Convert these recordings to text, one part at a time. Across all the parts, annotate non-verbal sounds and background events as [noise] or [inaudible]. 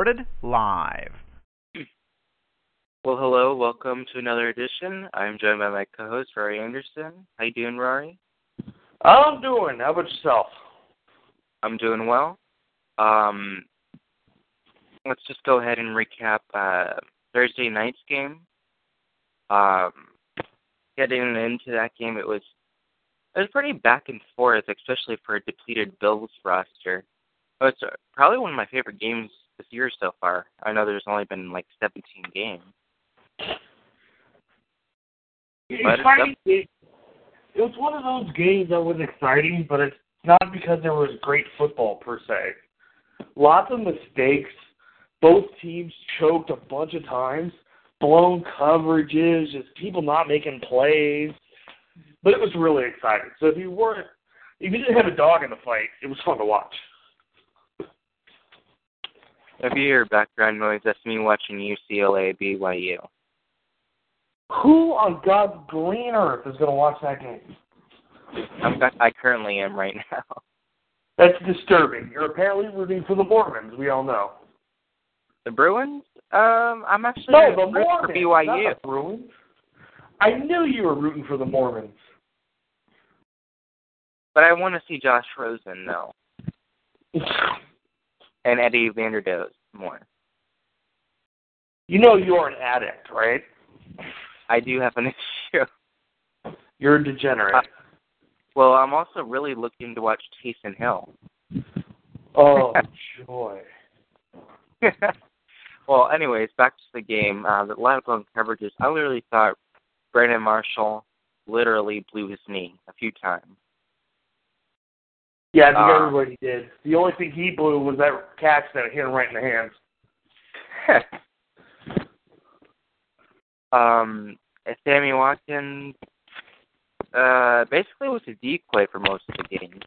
Recorded live. Well, hello, welcome to another edition. I'm joined by my co-host Rory Anderson. How you doing, Rory? I'm doing. How about yourself? I'm doing well. Um, let's just go ahead and recap uh, Thursday night's game. Um, getting into that game, it was it was pretty back and forth, especially for a depleted Bills roster. It was probably one of my favorite games this year so far. I know there's only been like 17 games. It, it was one of those games that was exciting, but it's not because there was great football per se. Lots of mistakes. Both teams choked a bunch of times, blown coverages, just people not making plays. But it was really exciting. So if you weren't, if you didn't have a dog in the fight, it was fun to watch. If you hear background noise, that's me watching UCLA BYU. Who on God's green earth is going to watch that game? I'm, I currently am right now. That's disturbing. You're apparently rooting for the Mormons. We all know. The Bruins? Um, I'm actually no, the rooting Mormons, for BYU. Not the Bruins. I knew you were rooting for the Mormons. But I want to see Josh Rosen, though. [laughs] and Eddie Vanderdoes more. You know you're an addict, right? I do have an [laughs] issue. You're a degenerate. Uh, well, I'm also really looking to watch Taysom Hill. Oh, [laughs] joy. [laughs] well, anyways, back to the game. Uh, the blown coverages. I literally thought Brandon Marshall literally blew his knee a few times. Yeah, I think Uh, everybody did. The only thing he blew was that catch that hit him right in the hands. [laughs] um, Sammy Watkins uh, basically was a decoy for most of the game.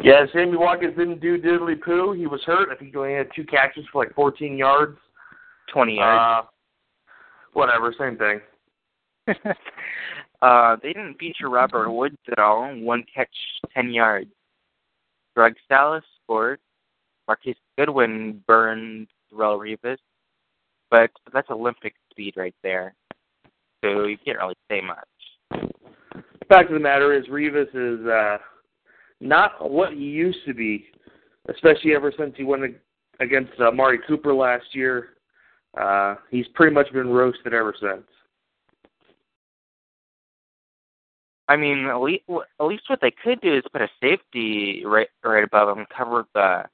Yeah, Sammy Watkins didn't do diddly poo. He was hurt. I think he only had two catches for like 14 yards. 20 yards. Uh, whatever, same thing. [laughs] uh, they didn't feature Robert Woods at all. One catch, 10 yards. Greg Salas scored. Marquise Goodwin burned Darrelle Revis. But that's Olympic speed right there. So you can't really say much. The Fact of the matter is, Revis is uh, not what he used to be, especially ever since he went against uh, Mari Cooper last year. Uh, he's pretty much been roasted ever since. I mean, at least, at least what they could do is put a safety right right above him, cover the,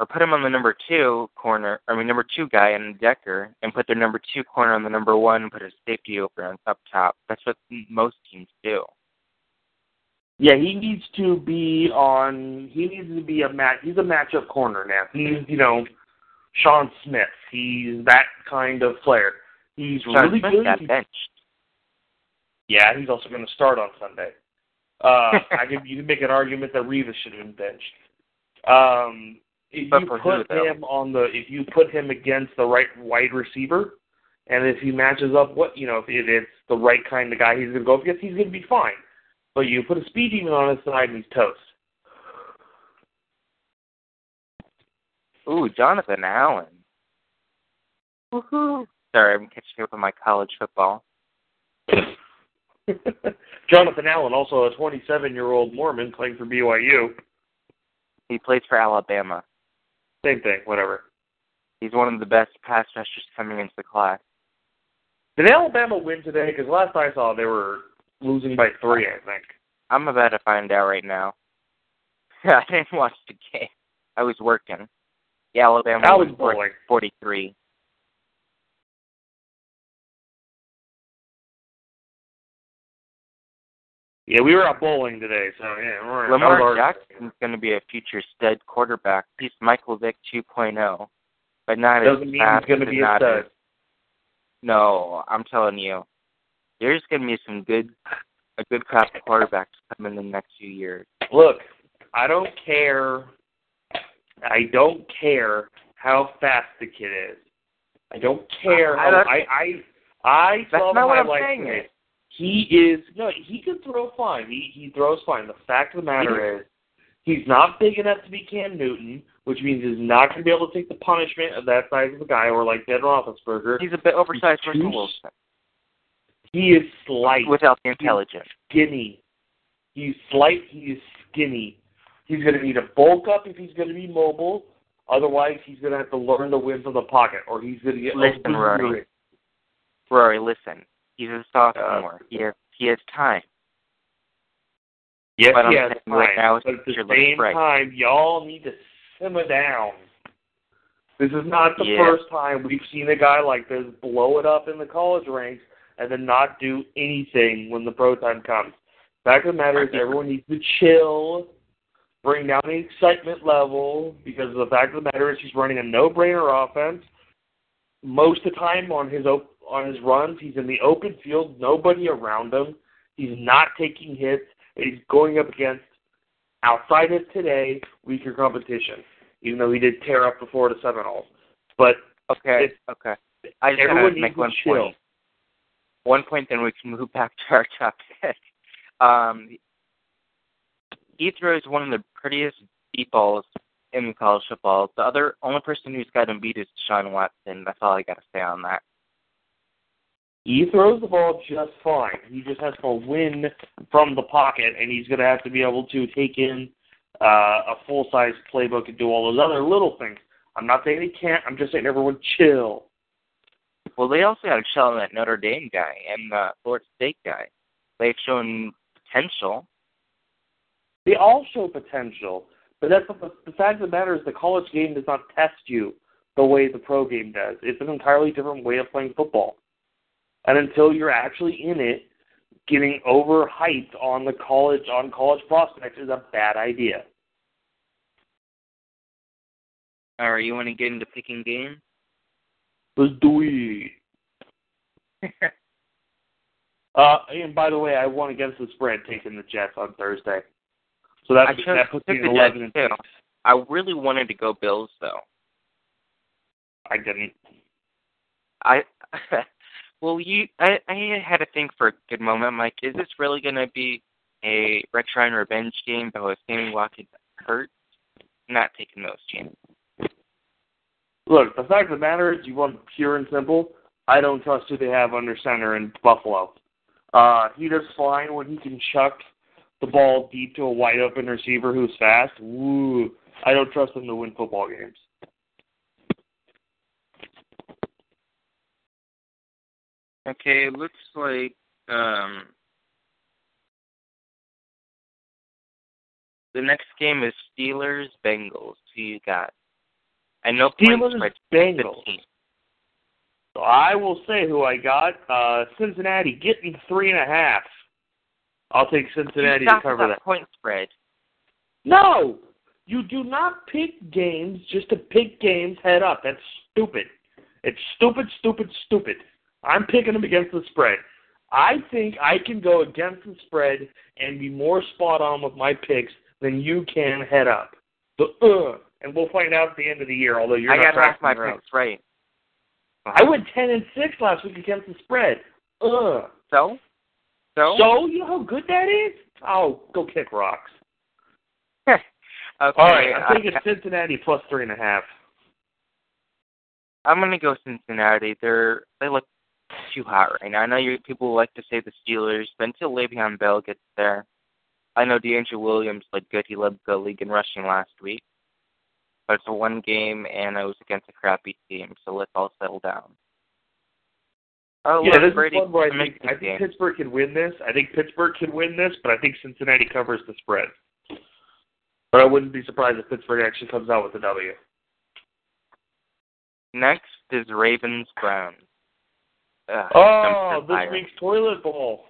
or put him on the number two corner. I mean, number two guy in Decker, and put their number two corner on the number one, and put a safety over on up top. That's what most teams do. Yeah, he needs to be on. He needs to be a match. He's a matchup corner now. He's you know, Sean Smith. He's that kind of player. He's Sean really Smith good. got benched. Yeah, he's also going to start on Sunday. Uh, [laughs] I could you can make an argument that Revis should have been benched. Um, if But you put though? him on the, if you put him against the right wide receiver, and if he matches up, what you know, if it, it's the right kind of guy he's going to go up against, he's going to be fine. But you put a speed demon on his side, and he's toast. Ooh, Jonathan Allen. Woohoo! Sorry, I'm catching up on my college football. [laughs] [laughs] Jonathan Allen, also a 27-year-old Mormon playing for BYU. He plays for Alabama. Same thing, whatever. He's one of the best pass rushers coming into the class. Did Alabama win today? Because last I saw, they were losing by three, I think. I'm about to find out right now. [laughs] I didn't watch the game. I was working. Yeah, Alabama I was won 43. Yeah, we were out bowling today, so yeah. We're, Lamar Jackson's going to be a future stud quarterback. He's Michael Vick 2.0, but not Doesn't as mean fast he's going to be a stud. as- No, I'm telling you, there's going to be some good, a good crop of quarterbacks coming in the next few years. Look, I don't care. I don't care how fast the kid is. I don't care. I- How, that's- I I I That's not what I'm highlights saying. today. He is no. He can throw fine. He he throws fine. The fact of the matter is, he's not big enough to be Cam Newton, which means he's not going to be able to take the punishment of that size of a guy, or like Ben Roethlisberger. He's a bit oversized for Wilson He is slight. without the intelligence. skinny. He's slight. He is skinny. He's going to need to bulk up if he's going to be mobile. Otherwise, he's going to have to learn to win from the pocket, or he's going to get Listen, Rory. Rory, listen, he's a sophomore. Uh, he has he has time. Yes, But I'm yes, right now, but at the same right. time, y'all need to simmer down. This is not the Yeah. first time we've seen a guy like this blow it up in the college ranks and then not do anything when the pro time comes. Fact of the matter is, everyone needs to chill, bring down the excitement level, because the fact of the matter is, he's running a no-brainer offense. Most of the time on his op- on his runs, he's in the open field, nobody around him. He's not taking hits. And he's going up against outside of today weaker competition. Even though he did tear up the Florida Seminoles, but Okay, okay. I just everyone want to needs make to one chill. point. One point, then we can move [laughs] back to our topic. Um, he throws one of the prettiest deep balls in college football. The other only person who's got him beat is Sean Watson. That's all I got to say on that. He throws the ball just fine. He just has to win from the pocket, and he's going to have to be able to take in uh, a full size playbook and do all those other little things. I'm not saying he can't. I'm just saying everyone chill. Well, they also shell on that Notre Dame guy and the Florida State guy. They've shown potential. They all show potential, but that's the, the fact of the matter is the college game does not test you the way the pro game does. It's an entirely different way of playing football, and until you're actually in it, getting overhyped on the college on college prospects is a bad idea. All right, you want to get into picking games? Let's do it. [laughs] Uh, and by the way, I won against the spread taking the Jets on Thursday. So that I chose that puts me the at Jets, eleven and too. six. I really wanted to go Bills though. I didn't. I [laughs] well, you I I had to think for a good moment. I'm like, is this really going to be a Rex revenge game? But with Sammy Watkins hurt, not taking those chances. Look, the fact of the matter is, you want pure and simple. I don't trust who they have under center in Buffalo. Uh, he does fine when he can chuck the ball deep to a wide open receiver who's fast. Woo! I don't trust him to win football games. Okay, it looks like um the next game is Steelers Bengals. Who you got? I know Steelers Bengals. So I will say who I got. Uh, Cincinnati getting three and a half. I'll take Cincinnati to cover that. point spread. No, you do not pick games just to pick games head up. That's stupid. It's stupid, stupid, stupid. I'm picking them against the spread. I think I can go against the spread and be more spot on with my picks than you can head up. The uh, and we'll find out at the end of the year. Although you're I not got half my picks right. I went ten and six last week against the spread. Ugh. So, so, So you know how good that is? Oh, go kick rocks. [laughs] okay. All right, I- I'm taking Cincinnati plus three and a half. I'm gonna go Cincinnati. They're they look too hot right now. I know you people like to say the Steelers, but until Le'Veon Bell gets there, I know DeAndre Williams looked good. He led the league in rushing last week, but it's a one game and it was against a crappy team. So let's all settle down. Oh, Yeah, look, this Brady is one where I think I think game. Pittsburgh can win this. I think Pittsburgh can win this, but I think Cincinnati covers the spread. But I wouldn't be surprised if Pittsburgh actually comes out with a W. Next is Ravens Browns. Ugh, Oh, this week's toilet bowl.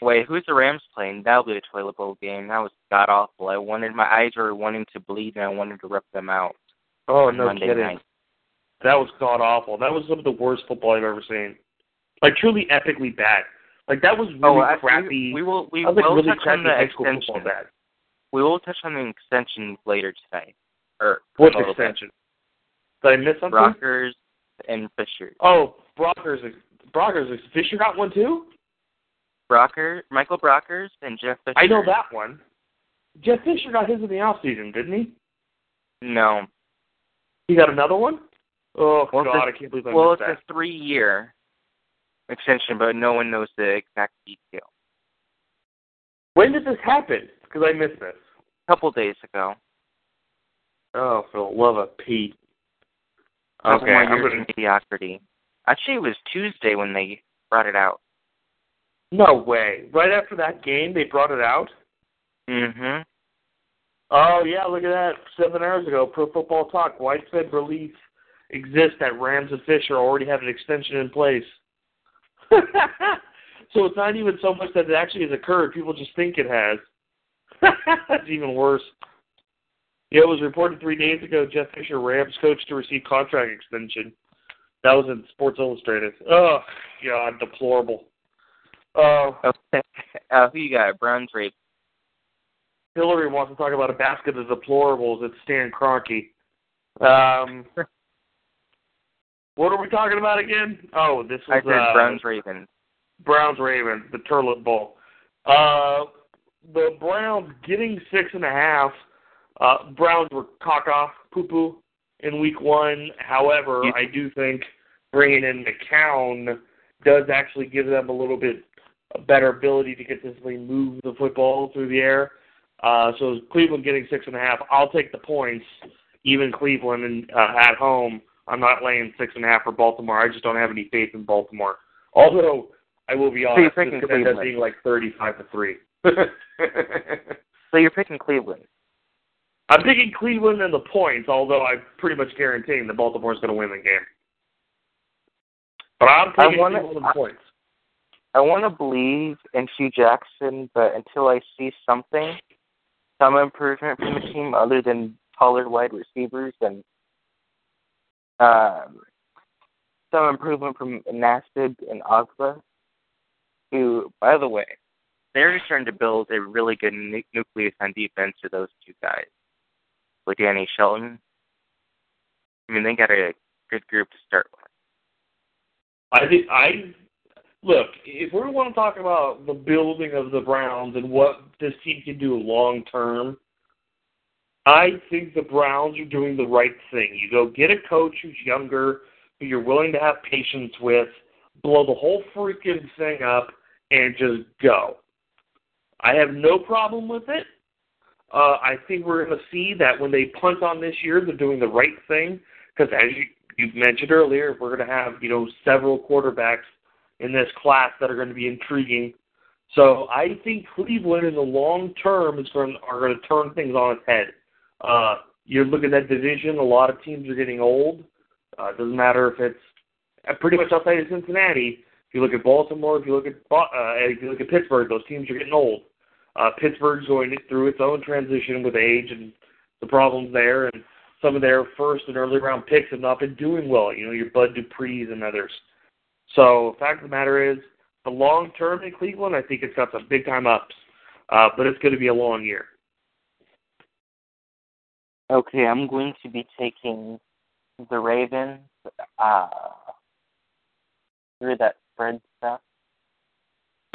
Wait, who's the Rams playing? That'll be a toilet bowl game. That was god awful. I wanted my eyes were wanting to bleed and I wanted to rip them out. Oh no Monday kidding. night. That was god awful. That was some of the worst football I've ever seen. Like truly epically bad. Like that was oh, really oh, I- crappy. We, we will. We was like will really touch on the extension. bad. We will touch on the extension later today. Or What a little bit. extension? Did I miss something? Brockers and Fisher. Oh, Brockers. Brockers. Fisher got one too. Brocker, Michael Brockers, and Jeff Fisher. I know that one. Jeff Fisher got his in the off season, didn't he? No. He got another one. Oh Well, God, it's I can't believe I Well, it's that. a three-year extension, but no one knows the exact detail. When did this happen? Because I missed this. A couple days ago. Oh, for the love of Pete. Couple Okay, I'm years of mediocrity. Actually, it was Tuesday when they brought it out. No way. Right after that game, they brought it out. Mm-hmm. Oh yeah, look at that. Seven hours ago, Pro Football Talk. Widespread relief exists that Rams and Fisher already have an extension in place. [laughs] so it's not even so much that it actually has occurred. People just think it has. [laughs] That's even worse. It was reported three days ago. Jeff Fisher, Rams coach, to receive contract extension. That was in Sports Illustrated. Oh God, deplorable. Oh, Okay. Uh, who you got? Browns rape. Hillary wants to talk about a basket of deplorables. It's Stan Kroenke. Um, what are we talking about again? Oh, this I said uh, Browns Ravens. Browns Ravens, the Turlet Bowl. Uh, the Browns getting six and a half. Uh, Browns were caca poo poo in week one. However, You- I do think bringing in McCown does actually give them a little bit a better ability to consistently move the football through the air. Uh, so Cleveland getting six and a half. I'll take the points, even Cleveland and uh, at home. I'm not laying six and a half for Baltimore. I just don't have any faith in Baltimore. Although I will be honest, picking this could end up being like 35 to three. [laughs] So you're picking Cleveland. I'm picking Cleveland and the points, although I'm pretty much guaranteeing that Baltimore's going to win the game. But I'm I taking wanna- Cleveland I- and points. I want to believe in Hue Jackson, but until I see something, some improvement from the team other than taller wide receivers and um, some improvement from Nassib and Ogbah, who, by the way, they're starting to build a really good nu- nucleus on defense to those two guys. With Danny Shelton. I mean, they got a good group to start with. I think I look if we want to talk about the building of the Browns and what this team can do long term. I think the Browns are doing the right thing. You go get a coach who's younger, who you're willing to have patience with, blow the whole freaking thing up, and just go. I have no problem with it. Uh, I think we're going to see that when they punt on this year, they're doing the right thing. Because as you, you mentioned earlier, we're going to have you know several quarterbacks in this class that are going to be intriguing. So I think Cleveland in the long term is going are going to turn things on its head. Uh, you're looking at that division. A lot of teams are getting old. Uh, it doesn't matter if it's uh, pretty much outside of Cincinnati. If you look at Baltimore, if you look at uh, if you look at Pittsburgh, those teams are getting old. Uh, Pittsburgh's going through its own transition with age and the problems there, and some of their first and early round picks have not been doing well. You know, your Bud Dupree's and others. So, fact of the matter is, the long term in Cleveland, I think it's got some big time ups, uh, but it's going to be a long year. Okay, I'm going to be taking the Ravens uh, through that spread stuff.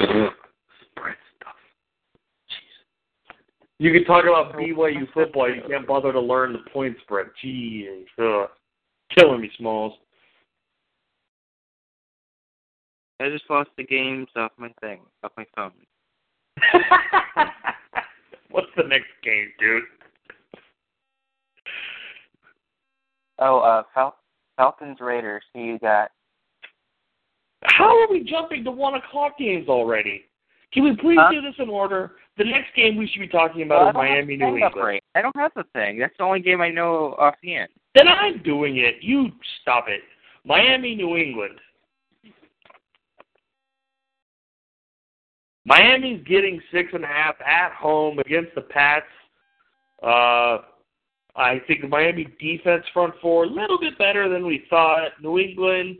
[clears throat] Spread. You can talk about BYU football. You can't bother to learn the point spread. Jeez, ugh. killing me, Smalls. I just lost the games off my thing, off my phone. [laughs] What's the next game, dude? Oh, uh, Fal- Falcons Raiders. Who you got? How are we jumping to one o'clock games already? Can we please Huh? do this in order? The next game we should be talking about I is Miami New England. right. I don't have the thing. That's the only game I know offhand. Then I'm doing it. You stop it. Miami, New England. Miami's getting six and a half at home against the Pats. Uh, I think the Miami defense front four a little bit better than we thought. New England,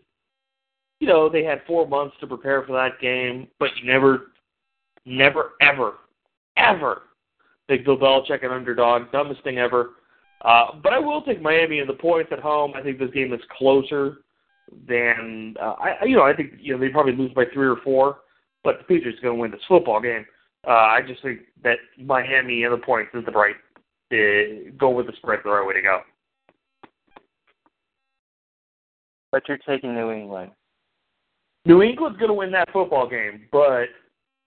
you know, they had four months to prepare for that game, but you never, never, ever, ever think Bill Belichick an underdog. Dumbest thing ever. Uh, but I will take Miami in the points at home. I think this game is closer than uh, I. You know, I think you know they probably lose by three or four, but the Patriots are going to win this football game. Uh, I just think that Miami and the points is the right uh, go with the spread the right way to go. But you're taking New England. New England's going to win that football game, but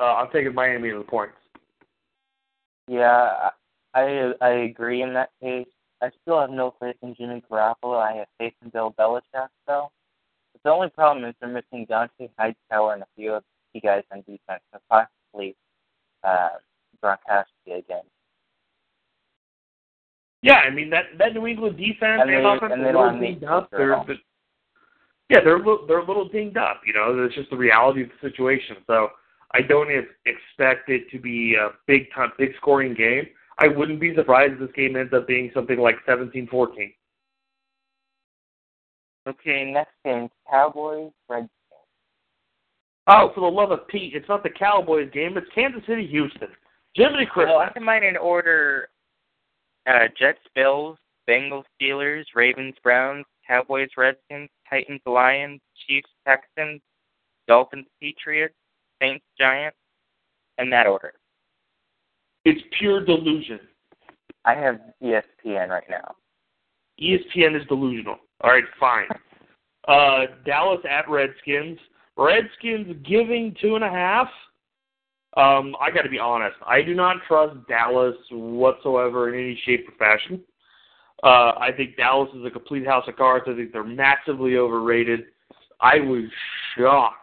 uh, I'm taking Miami in the points. Yeah, I I agree in that case. I still have no faith in Jimmy Garoppolo. I have faith in Bill Belichick, though. But the only problem is they're missing Dont'a Hightower and a few of the guys on defense, so possibly uh, Gronkowski again. Yeah, I mean that that New England defense and, they, and offense and they don't dinged up. They're, they're, yeah, they're a little, they're a little dinged up. You know, it's just the reality of the situation. So I don't expect it to be a big time, big scoring game. I wouldn't be surprised if this game ends up being something like 17-14. Okay, next game, Cowboys, Redskins. Oh, for the love of Pete, it's not the Cowboys game, it's Kansas City, Houston. Jiminy Christmas. Well, I might in order uh, Jets, Bills, Bengals, Steelers, Ravens, Browns, Cowboys, Redskins, Titans, Lions, Chiefs, Texans, Dolphins, Patriots, Saints, Giants, in that order. It's pure delusion. I have ESPN right now. ESPN is delusional. All right, fine. [laughs] Uh, Dallas at Redskins. Redskins giving two and a half. Um, I got to be honest. I do not trust Dallas whatsoever in any shape or fashion. Uh, I think Dallas is a complete house of cards. I think they're massively overrated. I was shocked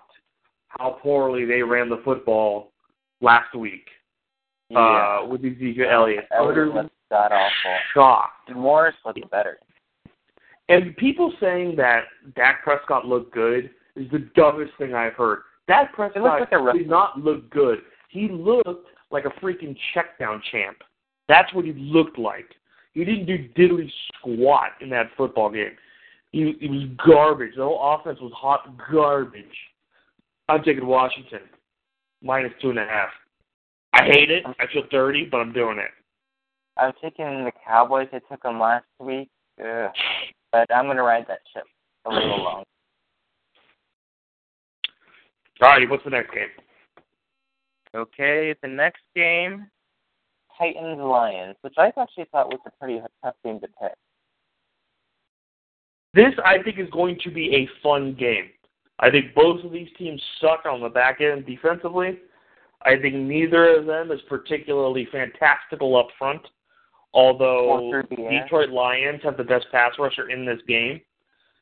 how poorly they ran the football last week yeah. uh, with Ezekiel Elliott. Elliott was god awful. Shocked. Morris looked better. And people saying that Dak Prescott looked good is the dumbest thing I've heard. Dak Prescott like did not look good. He looked like a freaking checkdown champ. That's what he looked like. He didn't do diddly squat in that football game. He, he was garbage. The whole offense was hot garbage. I'm taking Washington minus two and a half. I hate it. I feel dirty, but I'm doing it. I'm taking the Cowboys. I took them last week, Ugh. but I'm going to ride that ship a little [sighs] long. All righty, what's the next game? Okay, the next game, Titans Lions, which I actually thought was a pretty tough game to pick. This, I think, is going to be a fun game. I think both of these teams suck on the back end defensively. I think neither of them is particularly fantastical up front, although Detroit Lions have the best pass rusher in this game.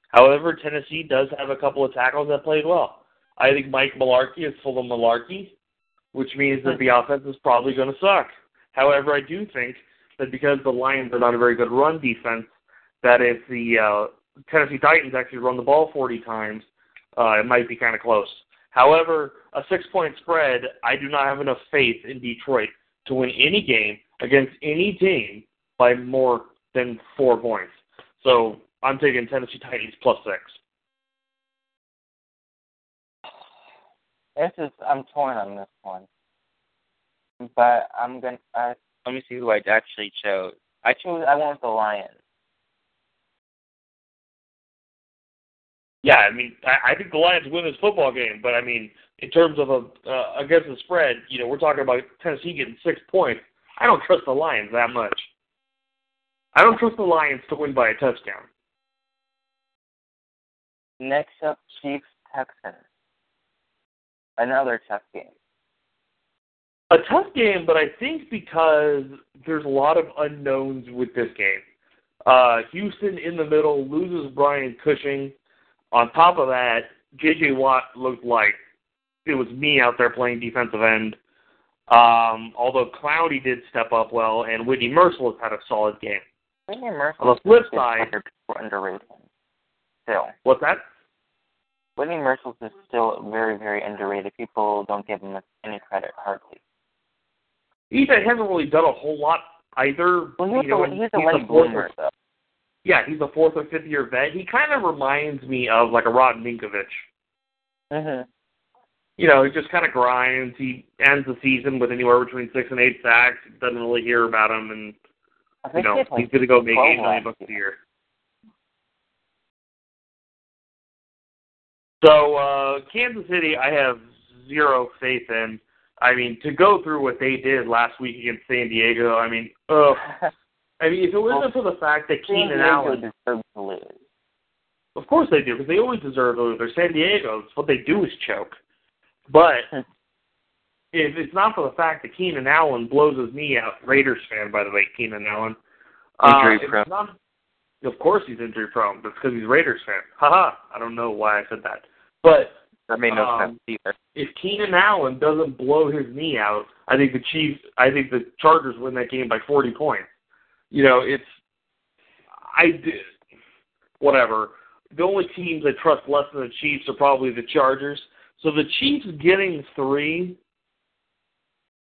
However, Tennessee does have a couple of tackles that played well. I think Mike Mularkey is full of malarkey, which means that the offense is probably going to suck. However, I do think that because the Lions are not a very good run defense, that if the uh, Tennessee Titans actually run the ball 40 times, uh, it might be kind of close. However, a six-point spread, I do not have enough faith in Detroit to win any game against any team by more than four points. So I'm taking Tennessee Titans plus six. This is I'm torn on this one, but I'm gonna. Uh, let me see who I actually chose. I chose. I went with the Lions. Yeah, I mean, I, I think the Lions win this football game, but I mean, in terms of a uh, against the spread, you know, we're talking about Tennessee getting six points. I don't trust the Lions that much. I don't trust the Lions to win by a touchdown. Next up, Chiefs Texans. Another tough game. A tough game, but I think because there's a lot of unknowns with this game. Uh, Houston in the middle loses Brian Cushing. On top of that, J.J. Watt looked like it was me out there playing defensive end. Um, although Clowney did step up well, and Whitney Mercilus had a solid game. Whitney Mercilus On the flip side, underrated. Still, what's that? Whitney Mercilus is still very, very underrated. People don't give him any credit hardly. He hasn't really done a whole lot either. Well, he's, you know, a, he's he's a fourth bloomer, though. Yeah, he's a fourth or fifth year vet. He kind of reminds me of like a Rob Ninkovich. Mhm. You know, he just kind of grinds. He ends the season with anywhere between six and eight sacks. Doesn't really hear about him, and you know like, he's going to go make 12 eight million bucks a year. year. So uh Kansas City, I have zero faith in. I mean, to go through what they did last week against San Diego, I mean, ugh. [laughs] I mean, if it wasn't for the fact that Keenan Allen, deserves to lose. of course they do, because they always deserve to lose. They're San Diego. It's what they do is choke. But [laughs] if it's not for the fact that Keenan Allen blows his knee out, Raiders fan, by the way, Keenan Allen. Injury uh, prone. Not, of course he's injury prone. That's because he's a Raiders fan. Haha. I don't know why I said that. But That made no Um, sense either. if Keenan Allen doesn't blow his knee out, I think the Chiefs, I think the Chargers win that game by 40 points. You know, it's, I did, whatever. The only teams I trust less than the Chiefs are probably the Chargers. So the Chiefs getting three,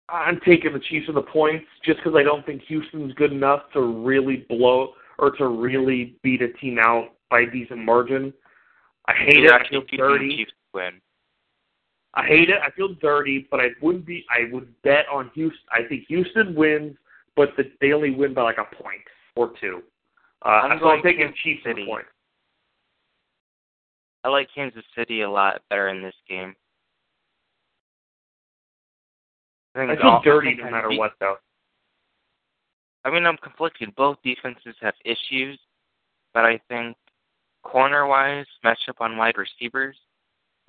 I'm taking the Chiefs in the points just because I don't think Houston's good enough to really blow or to really beat a team out by a decent margin. I hate You're it. I feel dirty. Chiefs win. I hate it. I feel dirty, but I wouldn't be. I would bet on Houston. I think Houston wins, but the, they only win by like a point or two. Uh, I'm so I'm going taking Chiefs City. point. I like Kansas City a lot better in this game. I, think I feel offense dirty no matter what, though. I mean, I'm conflicted. Both defenses have issues, but I think corner-wise, matchup on wide receivers,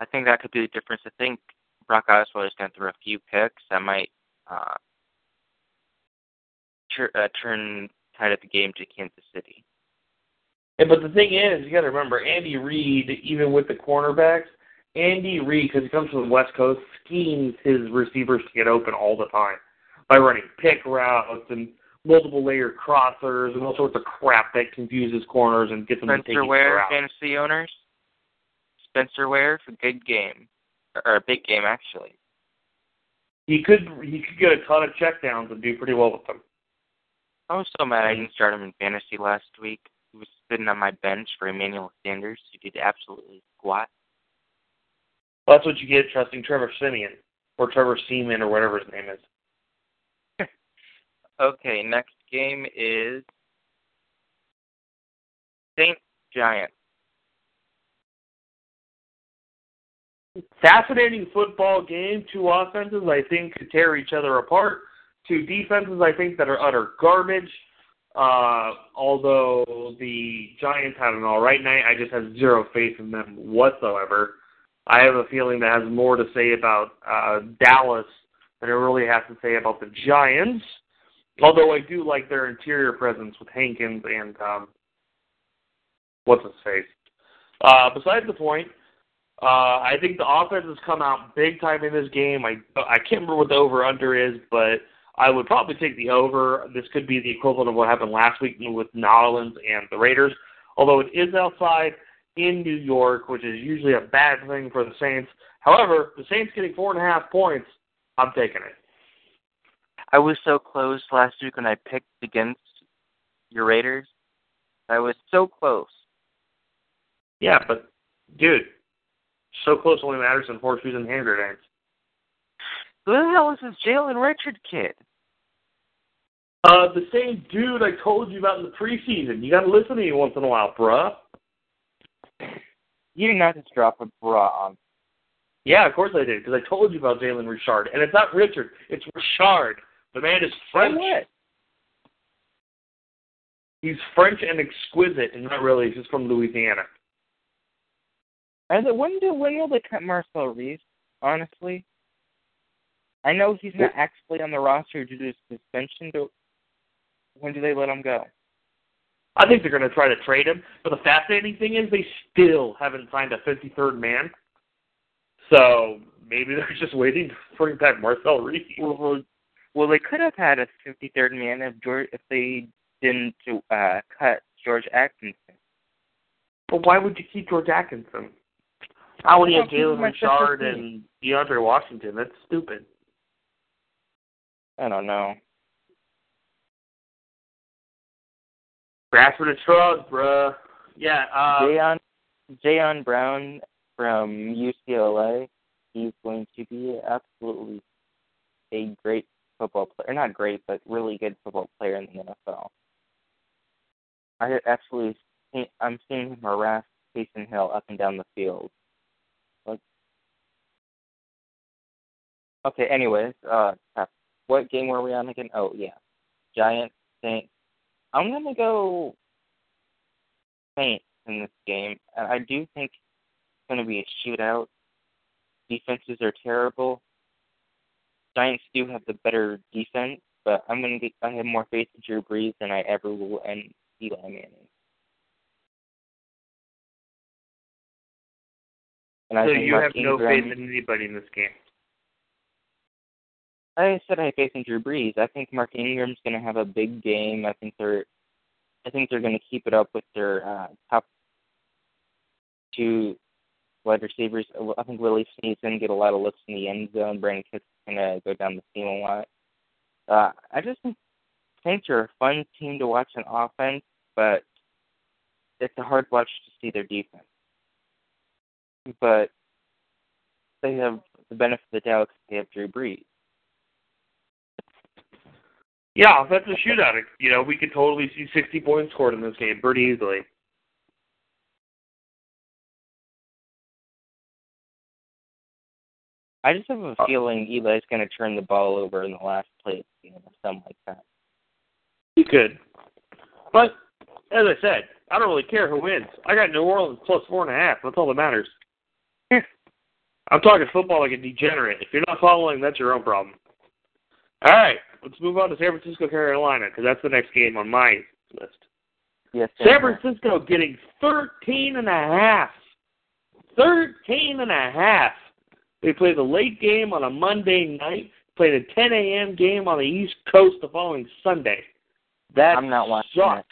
I think that could be the difference. I think Brock Osweiler is going to throw a few picks that might uh, tur- uh, turn tide of the game to Kansas City. And, but the thing is, you got to remember, Andy Reid, even with the cornerbacks, Andy Reid, because he comes from the West Coast, schemes his receivers to get open all the time by running pick routes and multiple layer crossers and all sorts of crap that confuses corners and gets them to take Spencer Ware, fantasy owners. Spencer Ware for good game, or, or a big game actually. He could he could get a ton of checkdowns and do pretty well with them. I was so mad I didn't start him in fantasy last week. He was sitting on my bench for Emmanuel Sanders, who did absolutely squat. Well, that's what you get trusting Trevor Simeon or Trevor Seaman or whatever his name is. [laughs] Okay, next game is Saints Giants. Fascinating football game. Two offenses I think could tear each other apart. Two defenses I think that are utter garbage. Uh, although the Giants had an all right night, I just have zero faith in them whatsoever. I have a feeling that has more to say about uh, Dallas than it really has to say about the Giants. Although I do like their interior presence with Hankins and um, what's his face. Uh, besides the point, uh, I think the offense has come out big time in this game. I I can't remember what the over under is, but I would probably take the over. This could be the equivalent of what happened last week with New Orleans and the Raiders. Although it is outside in New York, which is usually a bad thing for the Saints. However, the Saints getting four and a half points, I'm taking it. I was so close last week when I picked against your Raiders. I was so close. Yeah, but dude, so close only matters in horseshoes and hand grenades. Who the hell is this Jalen Richard kid? Uh, the same dude I told you about in the preseason. You got to listen to me once in a while, bruh. You did not just drop a bra on. Yeah, of course I did, because I told you about Jalen Richard. And it's not Richard, it's Richard. The man is French. what? He's French and exquisite, and not really, he's just from Louisiana. They, when do when will they cut Marcel Reese? Honestly, I know he's not actually on the roster due to suspension. When do they let him go? I think they're going to try to trade him, but the fascinating thing is they still haven't signed a 53rd man. So maybe they're [laughs] just waiting to bring back Marcel Reese. Well, well, well, they could have had a 53rd man if George if they didn't uh, cut George Atkinson. But why would you keep George Atkinson? How would you have Well, keep him Jalen Richard 53. and DeAndre Washington? That's stupid. I don't know. Grasping at straws, bruh. Yeah, uh Jayon Brown from UCLA, he's going to be absolutely a great football player. Not great, but really good football player in the NFL. I actually I'm seeing him harass Taysom Hill up and down the field. Like, okay, anyways, uh, what game were we on again? Oh yeah, Giants Saints. I'm gonna go Saints in this game. I do think it's gonna be a shootout. Defenses are terrible. Giants do have the better defense, but I'm gonna get. I have more faith in Drew Brees than I ever will in Eli Manning. And so you Mark have Ingram, no faith in anybody in this game. I said I have faith in Drew Brees. I think Mark Ingram's going to have a big game. I think they're, I think they're going to keep it up with their uh, top two wide receivers. I think Willie Snead's going to get a lot of looks in the end zone. Brandon Cook's going to go down the field a lot. Uh, I just think Saints are a fun team to watch on offense, but it's a hard watch to see their defense. But they have the benefit of the doubt because they have Drew Brees. Yeah, that's a shootout. You know, we could totally see 60 points scored in this game pretty easily. I just have a uh, feeling Eli's going to turn the ball over in the last play you know, or something like that. He could. But, as I said, I don't really care who wins. I got New Orleans plus four and a half. That's all that matters. I'm talking football like a degenerate. If you're not following, that's your own problem. All right, let's move on to San Francisco, Carolina, because that's the next game on my list. Yes, San Francisco getting 13 and a half. 13 and a half. They play the late game on a Monday night, played a 10 a.m. game on the East Coast the following Sunday. That I'm not watching sucks.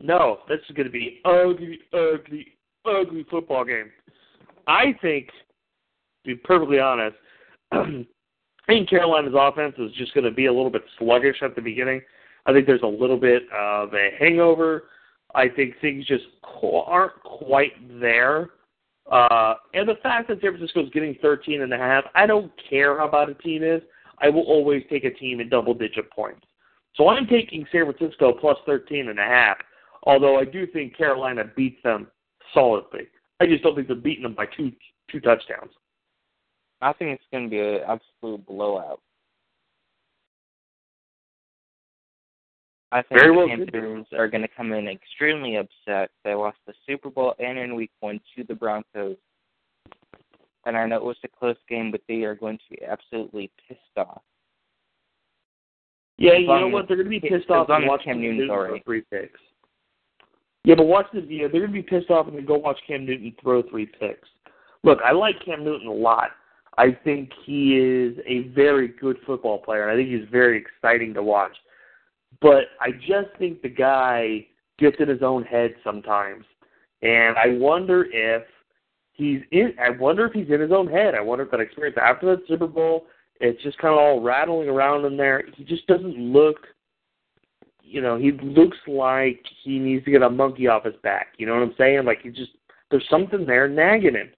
No, this is going to be ugly, ugly, ugly football game. I think, to be perfectly honest, [clears throat] I think Carolina's offense is just going to be a little bit sluggish at the beginning. I think there's a little bit of a hangover. I think things just aren't quite there. Uh, and the fact that San Francisco is getting 13 and a half, I don't care how bad a team is. I will always take a team in double digit points. So I'm taking San Francisco plus 13 and a half, although I do think Carolina beats them solidly. I just don't think they're beating them by two two touchdowns. I think it's going to be an absolute blowout. I think Very well the Panthers are going to come in extremely upset. They lost the Super Bowl and in Week One to the Broncos, and I know it was a close game, but they are going to be absolutely pissed off. Yeah, you know what? They're going to be pissed off and watch Cam Newton's already three picks. Yeah, but watch this. Yeah, they're going to be pissed off and then go watch Cam Newton throw three picks. Look, I like Cam Newton a lot. I think he is a very good football player, and I think he's very exciting to watch. But I just think the guy gets in his own head sometimes, and I wonder if he's in. I wonder if he's in his own head. I wonder if that experience after that Super Bowl, it's just kind of all rattling around in there. He just doesn't look you know, he looks like he needs to get a monkey off his back. You know what I'm saying? Like he just there's something there nagging him,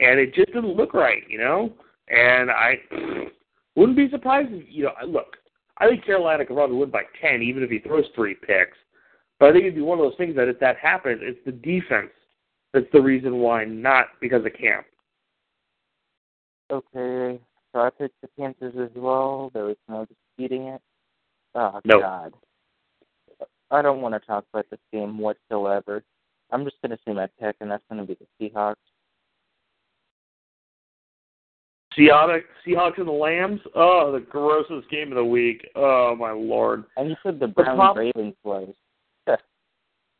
and it just didn't look right. You know, and I [clears throat] wouldn't be surprised if you know. Look, I think Carolina could probably win by ten, even if he throws three picks. But I think it'd be one of those things that if that happens, it's the defense that's the reason why, not because of camp. Okay, so I picked the Panthers as well. There was no disputing it. Oh nope. God. I don't want to talk about this game whatsoever. I'm just going to say my pick, and that's going to be the Seahawks. Seahawks, Seahawks and the Lambs. Oh, the grossest game of the week. Oh my lord. And you said the Browns the prob- Ravens was. [laughs]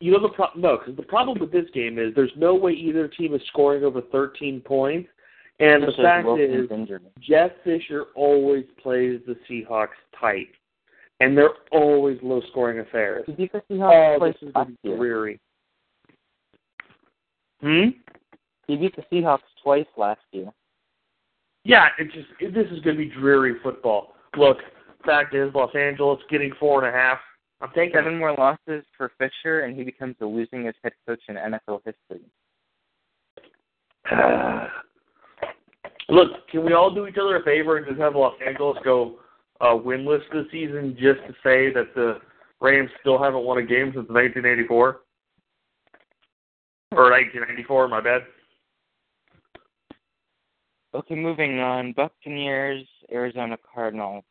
you know the pro- no, because the problem with this game is there's no way either team is scoring over 13 points, and the fact is injured. Jeff Fisher always plays the Seahawks tight and they're always low scoring affairs. Did you see how oh, this is going to be dreary. Hmm? He beat the Seahawks twice last year. Yeah, it's just it, this is going to be dreary football. Look, fact is, Los Angeles getting four and a half. I'm taking seven more losses for Fisher, and he becomes the losingest head coach in NFL history. [sighs] Look, can we all do each other a favor and just have Los Angeles go uh, winless this season just to say that the Rams still haven't won a game since 1984? Or 1994, my bad. Okay, moving on. Buccaneers, Arizona Cardinals.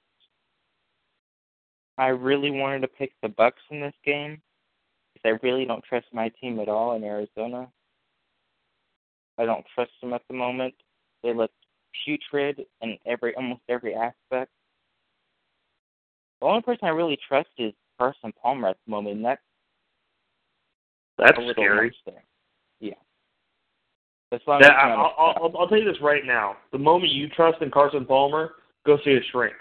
I really wanted to pick the Bucks in this game because I really don't trust my team at all in Arizona. I don't trust them at the moment. They look putrid in every almost every aspect. The only person I really trust is Carson Palmer at the moment, and that's that's a little scary. There. That's why that, I'll, I'll, I'll, tell you this right now. The moment you trust in Carson Palmer, go see a shrink.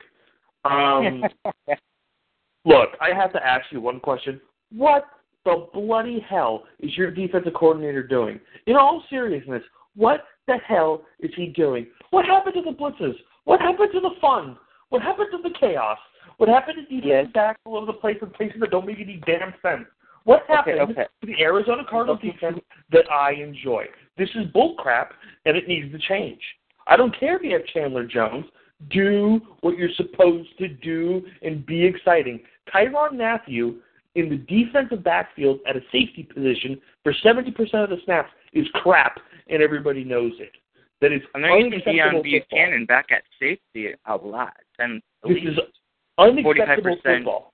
Um, [laughs] look, I have to ask you one question. What the bloody hell is your defensive coordinator doing? In all seriousness, what the hell is he doing? What happened to the blitzes? What happened to the fun? What happened to the chaos? What happened to defensive Yes. backs all over the place in places that don't make any damn sense? What happened okay. to the Arizona Cardinals Okay. defense that I enjoy? This is bullcrap, and it needs to change. I don't care if you have Chandler Jones. Do what you're supposed to do and be exciting. Tyrann Mathieu in the defensive backfield at a safety position for 70% of the snaps is crap, and everybody knows it. That is And unacceptable Deone. Bucannon back at safety a lot, and at This least, is unacceptable 45%. football.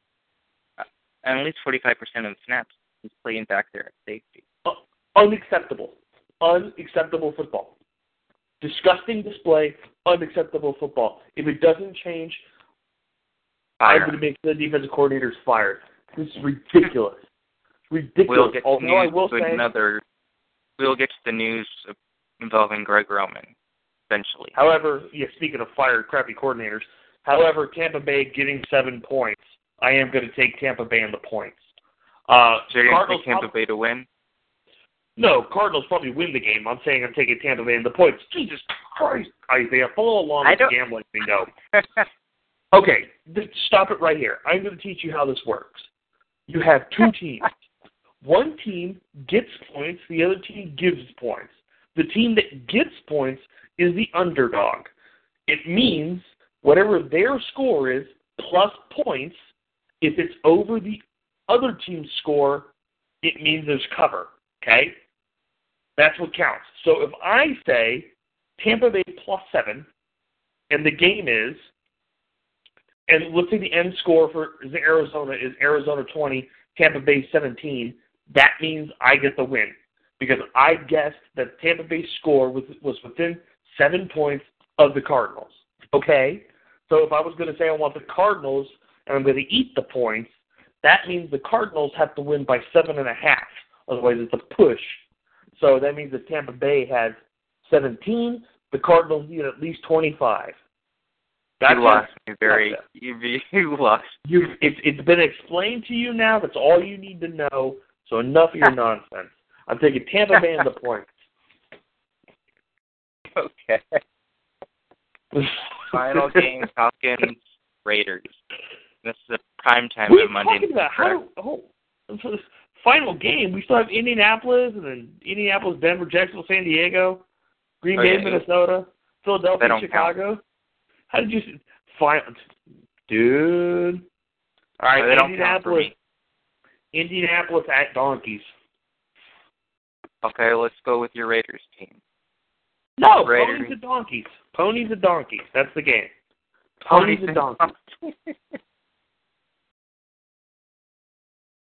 Uh, and at least 45% of the snaps he's playing back there at safety. Uh, unacceptable. Unacceptable football. Disgusting display, unacceptable football. If it doesn't change, I'm going to make the defensive coordinators fired. This is ridiculous. ridiculous. We'll get to Although I will say, another. We'll get to the news involving Greg Roman eventually. however, yeah, speaking of fired crappy coordinators, however, Tampa Bay getting seven points, I am going to take Tampa Bay in the points. Uh, So you're going to take Tampa Bay to win? No, Cardinals probably win the game. I'm saying I'm taking Tampa Bay in the points. Jesus Christ, Isaiah, follow along with the gambling bingo. [laughs] Okay, th- stop it right here. I'm going to teach you how this works. You have two [laughs] teams. One team gets points, the other team gives points. The team that gets points is the underdog. It means whatever their score is plus points, if it's over the other team's score, it means there's cover. Okay? That's what counts. So if I say Tampa Bay plus seven, and the game is and let's say the end score for Arizona is Arizona 20, Tampa Bay 17. That means I get the win because I guessed that Tampa Bay's score was was within seven points of the Cardinals. Okay, so if I was going to say I want the Cardinals and I'm going to eat the points, that means the Cardinals have to win by seven and a half. Otherwise, it's a push. So that means that Tampa Bay has 17. The Cardinals need at least 25. That's you lost me very. That's You, [laughs] you lost. You, it's it's been explained to you now. That's all you need to know. So enough of your [laughs] nonsense. I'm taking Tampa Bay in the points. [laughs] Okay. Final game: Falcons Raiders. This is a prime time What are on you Monday. talking about? How? Oh, for this final game, we still have Indianapolis and then Indianapolis, Denver, Jacksonville, San Diego, Green Bay, oh, Okay. Minnesota, They Philadelphia, Chicago. How did you? Final, dude. All right, count Indianapolis. Indianapolis at Donkeys. Okay, let's go with your Raiders team. No, Raiders. ponies and donkeys. Ponies and donkeys. That's the game. Ponies and donkeys. [laughs]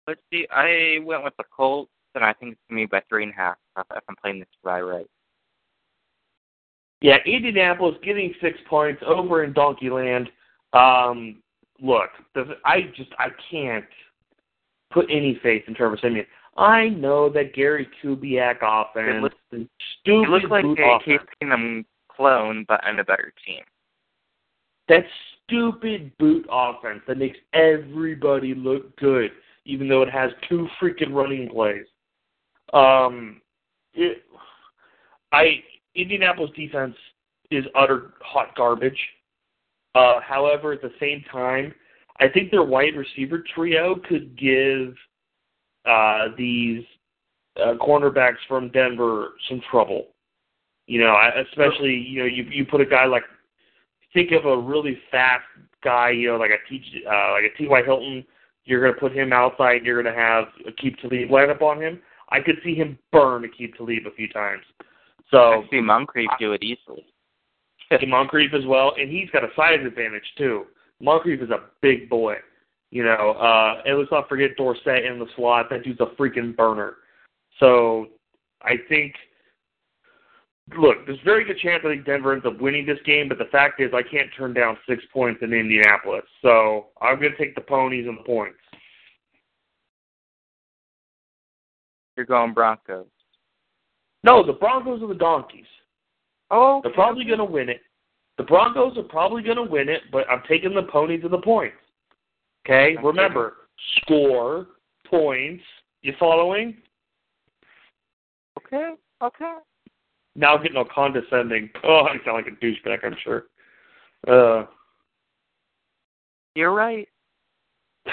Let's see. I went with the Colts, and I think it's gonna be by three and a half. If I'm playing this right, right. Yeah, Indianapolis getting six points over in Donkeyland. Um, look, I just I can't put any faith in Trevor Siemian. I know that Gary Kubiak offense, looks- and stupid It looks like a. Case Keenum clone, but on a better team. that stupid boot offense that makes everybody look good, even though it has two freaking running plays. Um, it, I Indianapolis defense is utter hot garbage. Uh, however, at the same time, I think their wide receiver trio could give uh, these uh, cornerbacks from Denver some trouble. You know, especially you know you you put a guy like think of a really fast guy, you know, like a T uh, like a T Y Hilton. You're going to put him outside. You're going to have Aqib Talib line up on him. I could see him burn Aqib Talib a few times. So I see Moncrief do it easily. [laughs] See Moncrief as well, and he's got a size advantage too. Moncrief is a big boy. You know, uh, and let's not forget Dorsett in the slot. That dude's a freaking burner. So I think, look, there's a very good chance I think Denver ends up winning this game, but the fact is I can't turn down six points in Indianapolis. So I'm going to take the ponies and the points. You're going Broncos. No, the Broncos are the donkeys. Oh, they're probably going to win it. The Broncos are probably going to win it, but I'm taking the ponies and the points. Okay, okay. remember score points. You following? Okay, okay. Now getting all condescending. Oh, I sound like a douchebag. I'm sure. Uh, You're right. [laughs]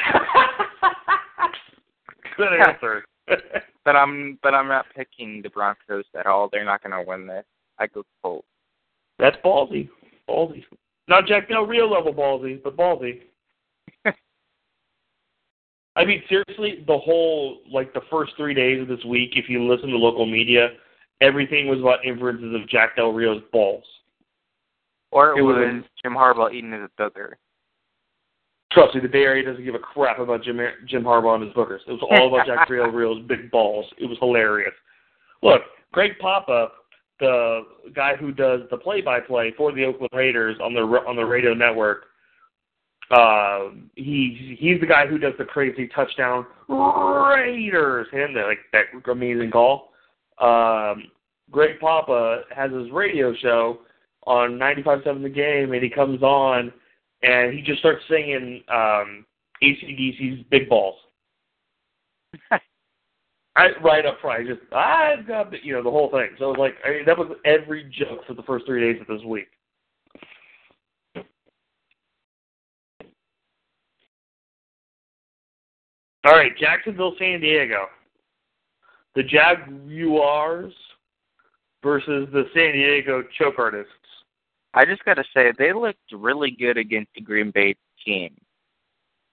Good answer. [laughs] but I'm but I'm not picking the Broncos at all. They're not going to win this. I go Colts. That's ballsy. Ballsy. Not Jack Del Rio level ballsy, but ballsy. [laughs] I mean, seriously, the whole like the first three days of this week, if you listen to local media, everything was about inferences of Jack Del Rio's balls. Or it, It was, was Jim Harbaugh eating his booger. Trust me, the Bay Area doesn't give a crap about Jim Jim Harbaugh and his bookers. It was all about Jack [laughs] Del Rio's big balls. It was hilarious. Look, Greg Papa, the guy who does the play-by-play for the Oakland Raiders on the on the radio network, uh, he he's the guy who does the crazy touchdown Raiders, him that like that amazing call. Um, Greg Papa has his radio show on 95.7 The Game, and he comes on and he just starts singing um, ACDC's Big Balls. [laughs] I, right up front, I just I've got the, you know the whole thing. So it was like I mean, that was every joke for the first three days of this week. All right, Jacksonville, San Diego. The Jaguars versus the San Diego Choke Artists. I just got to say, they looked really good against the Green Bay team.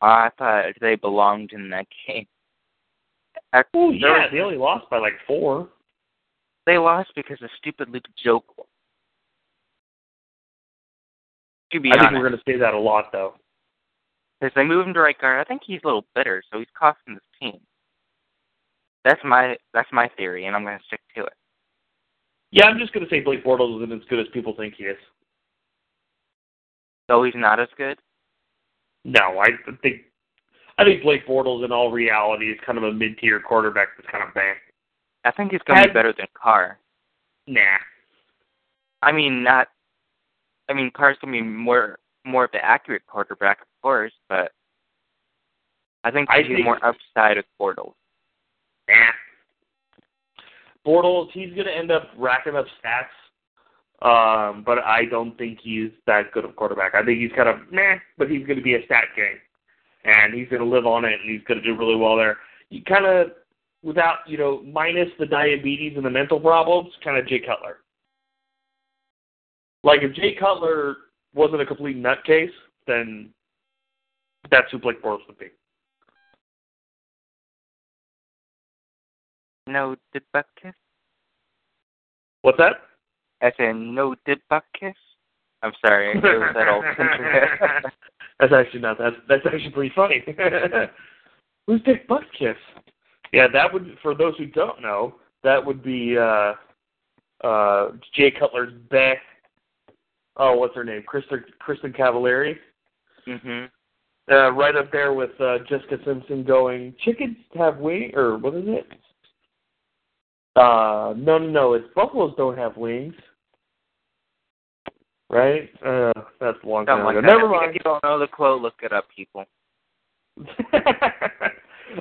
I thought they belonged in that game. Oh yeah, they only lost by like four. They lost because of stupid Luke Joeckel. To be I think we're going to say that a lot, though. because they moved him to right guard. I think he's a little bitter, so he's costing this team. That's my that's my theory, and I'm going to stick to it. Yeah, I'm just going to say Blake Bortles isn't as good as people think he is. So he's not as good. No, I think I think Blake Bortles, in all reality, is kind of a mid-tier quarterback that's kind of bad. I think he's going to be better than Carr. Nah. I mean, not. I mean, Carr's going to be more more of the accurate quarterback, of course, but I think he's more upside with Bortles. Nah. Bortles, he's going to end up racking up stats, um, but I don't think he's that good of a quarterback. I think he's kind of meh, but he's going to be a stat king, and he's going to live on it, and he's going to do really well there. You kind of, without you know, minus the diabetes and the mental problems, kind of Jay Cutler. Like if Jay Cutler wasn't a complete nutcase, then that's who Blake Bortles would be. No did buck kiss? What's that? I said no did buck kiss? I'm sorry, it was that old country. [laughs] [laughs] that's actually not that. That's actually pretty funny. [laughs] Who's Dick Butkus? Yeah, that would for those who don't know, that would be uh uh Jay Cutler's Beth. Oh, what's her name? Kristin Kristin Cavallari. mhm. Uh, right up there with uh, Jessica Simpson going, chickens have wings, or what is it? Uh, no, no, no, it's buffaloes don't have wings. Right? Uh, that's a long time like ago. that. Never If mind. you don't know the quote, look it up, people. [laughs]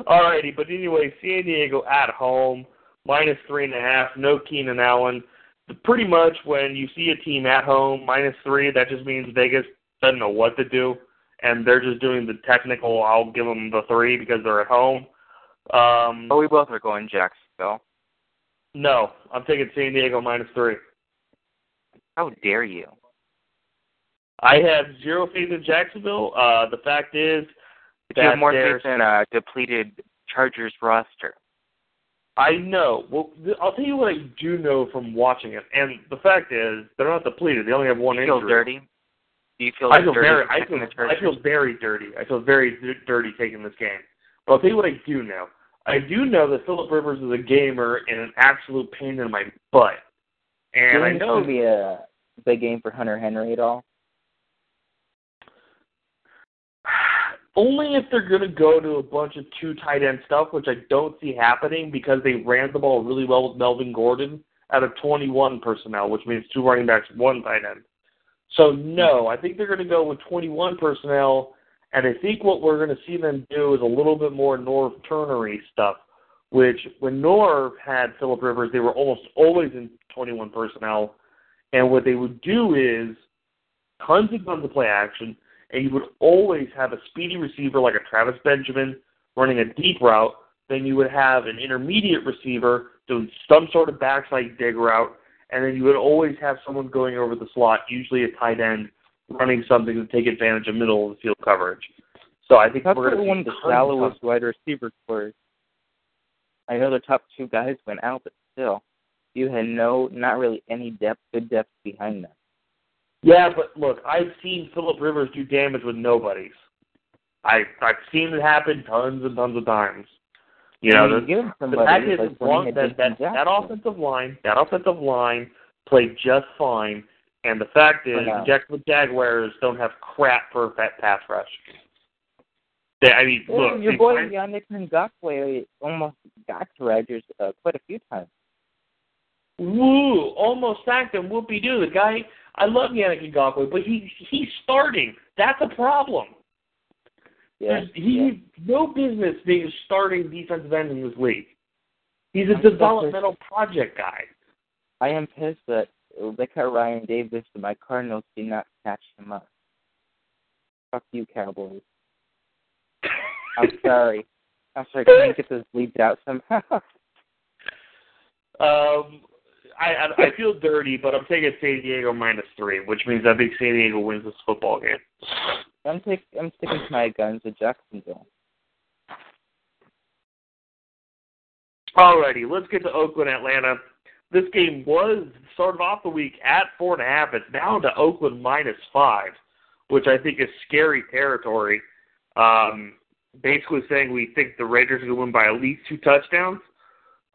Alrighty, but anyway, San Diego at home, minus three and a half, no Keenan Allen. Pretty much when you see a team at home, minus three, that just means Vegas doesn't know what to do, and they're just doing the technical. I'll give them the three because they're at home. Um, oh, we both are going Jacksonville. No, I'm taking San Diego minus three. How dare you? I have zero faith in Jacksonville. Uh, the fact is, but you have more faith in a depleted Chargers roster. I know. Well, I'll tell you what I do know from watching it, and the fact is, they're not depleted. They only have one you injury. Feel dirty? Do you feel? I feel dirty very. I feel. I feel very dirty. I feel very dirty taking this game. But I'll tell you what I do know. I do know that Philip Rivers is a gamer and an absolute pain in my butt. And I know it's be a big game for Hunter Henry at all. [sighs] Only if they're going to go to a bunch of two tight end stuff, which I don't see happening because they ran the ball really well with Melvin Gordon out of 21 personnel, which means two running backs, one tight end. So, no, I think they're going to go with 21 personnel, and I think what we're going to see them do is a little bit more Norv Turnery stuff, which when Norv had Philip Rivers, they were almost always in 21 personnel, and what they would do is tons and tons of play action – and you would always have a speedy receiver like a Travis Benjamin running a deep route. Then you would have an intermediate receiver doing some sort of backside dig route, and then you would always have someone going over the slot, usually a tight end, running something to take advantage of middle of the field coverage. So I think That's we're going to one the shallowest wide receiver corps. I know the top two guys went out, but still, you had no, not really any depth, good depth behind them. Yeah, but look, I've seen Philip Rivers do damage with nobodies. I I've seen it happen tons and tons of times. You know, the, give the fact is, like long, that that, that offensive line, that offensive line played just fine, and the fact is, the Jacksonville Jaguars don't have crap for a pass rush. They, I mean, well, look, your boy find, Yannick Ngakoue almost got to Rodgers uh, quite a few times. Woo! Almost sacked him. Whoopie doo. The guy I love Yannick Ngakoue, but he he's starting. That's a problem. Yeah, he yeah. no business being a starting defensive end in this league. He's a I'm developmental project guy. I am pissed that they cut Ryan Davis and my Cardinals did not catch him up. Fuck you, Cowboys. I'm [laughs] sorry. I'm sorry. Can I get those bleeds out somehow? [laughs] um, I, I I feel dirty, but I'm taking San Diego minus three, which means I think San Diego wins this football game. I'm take, I'm sticking to my guns with Jacksonville. Alrighty, let's get to Oakland, Atlanta. This game was started off the week at four and a half. It's down to Oakland minus five, which I think is scary territory. Um, basically saying we think the Raiders are going to win by at least two touchdowns.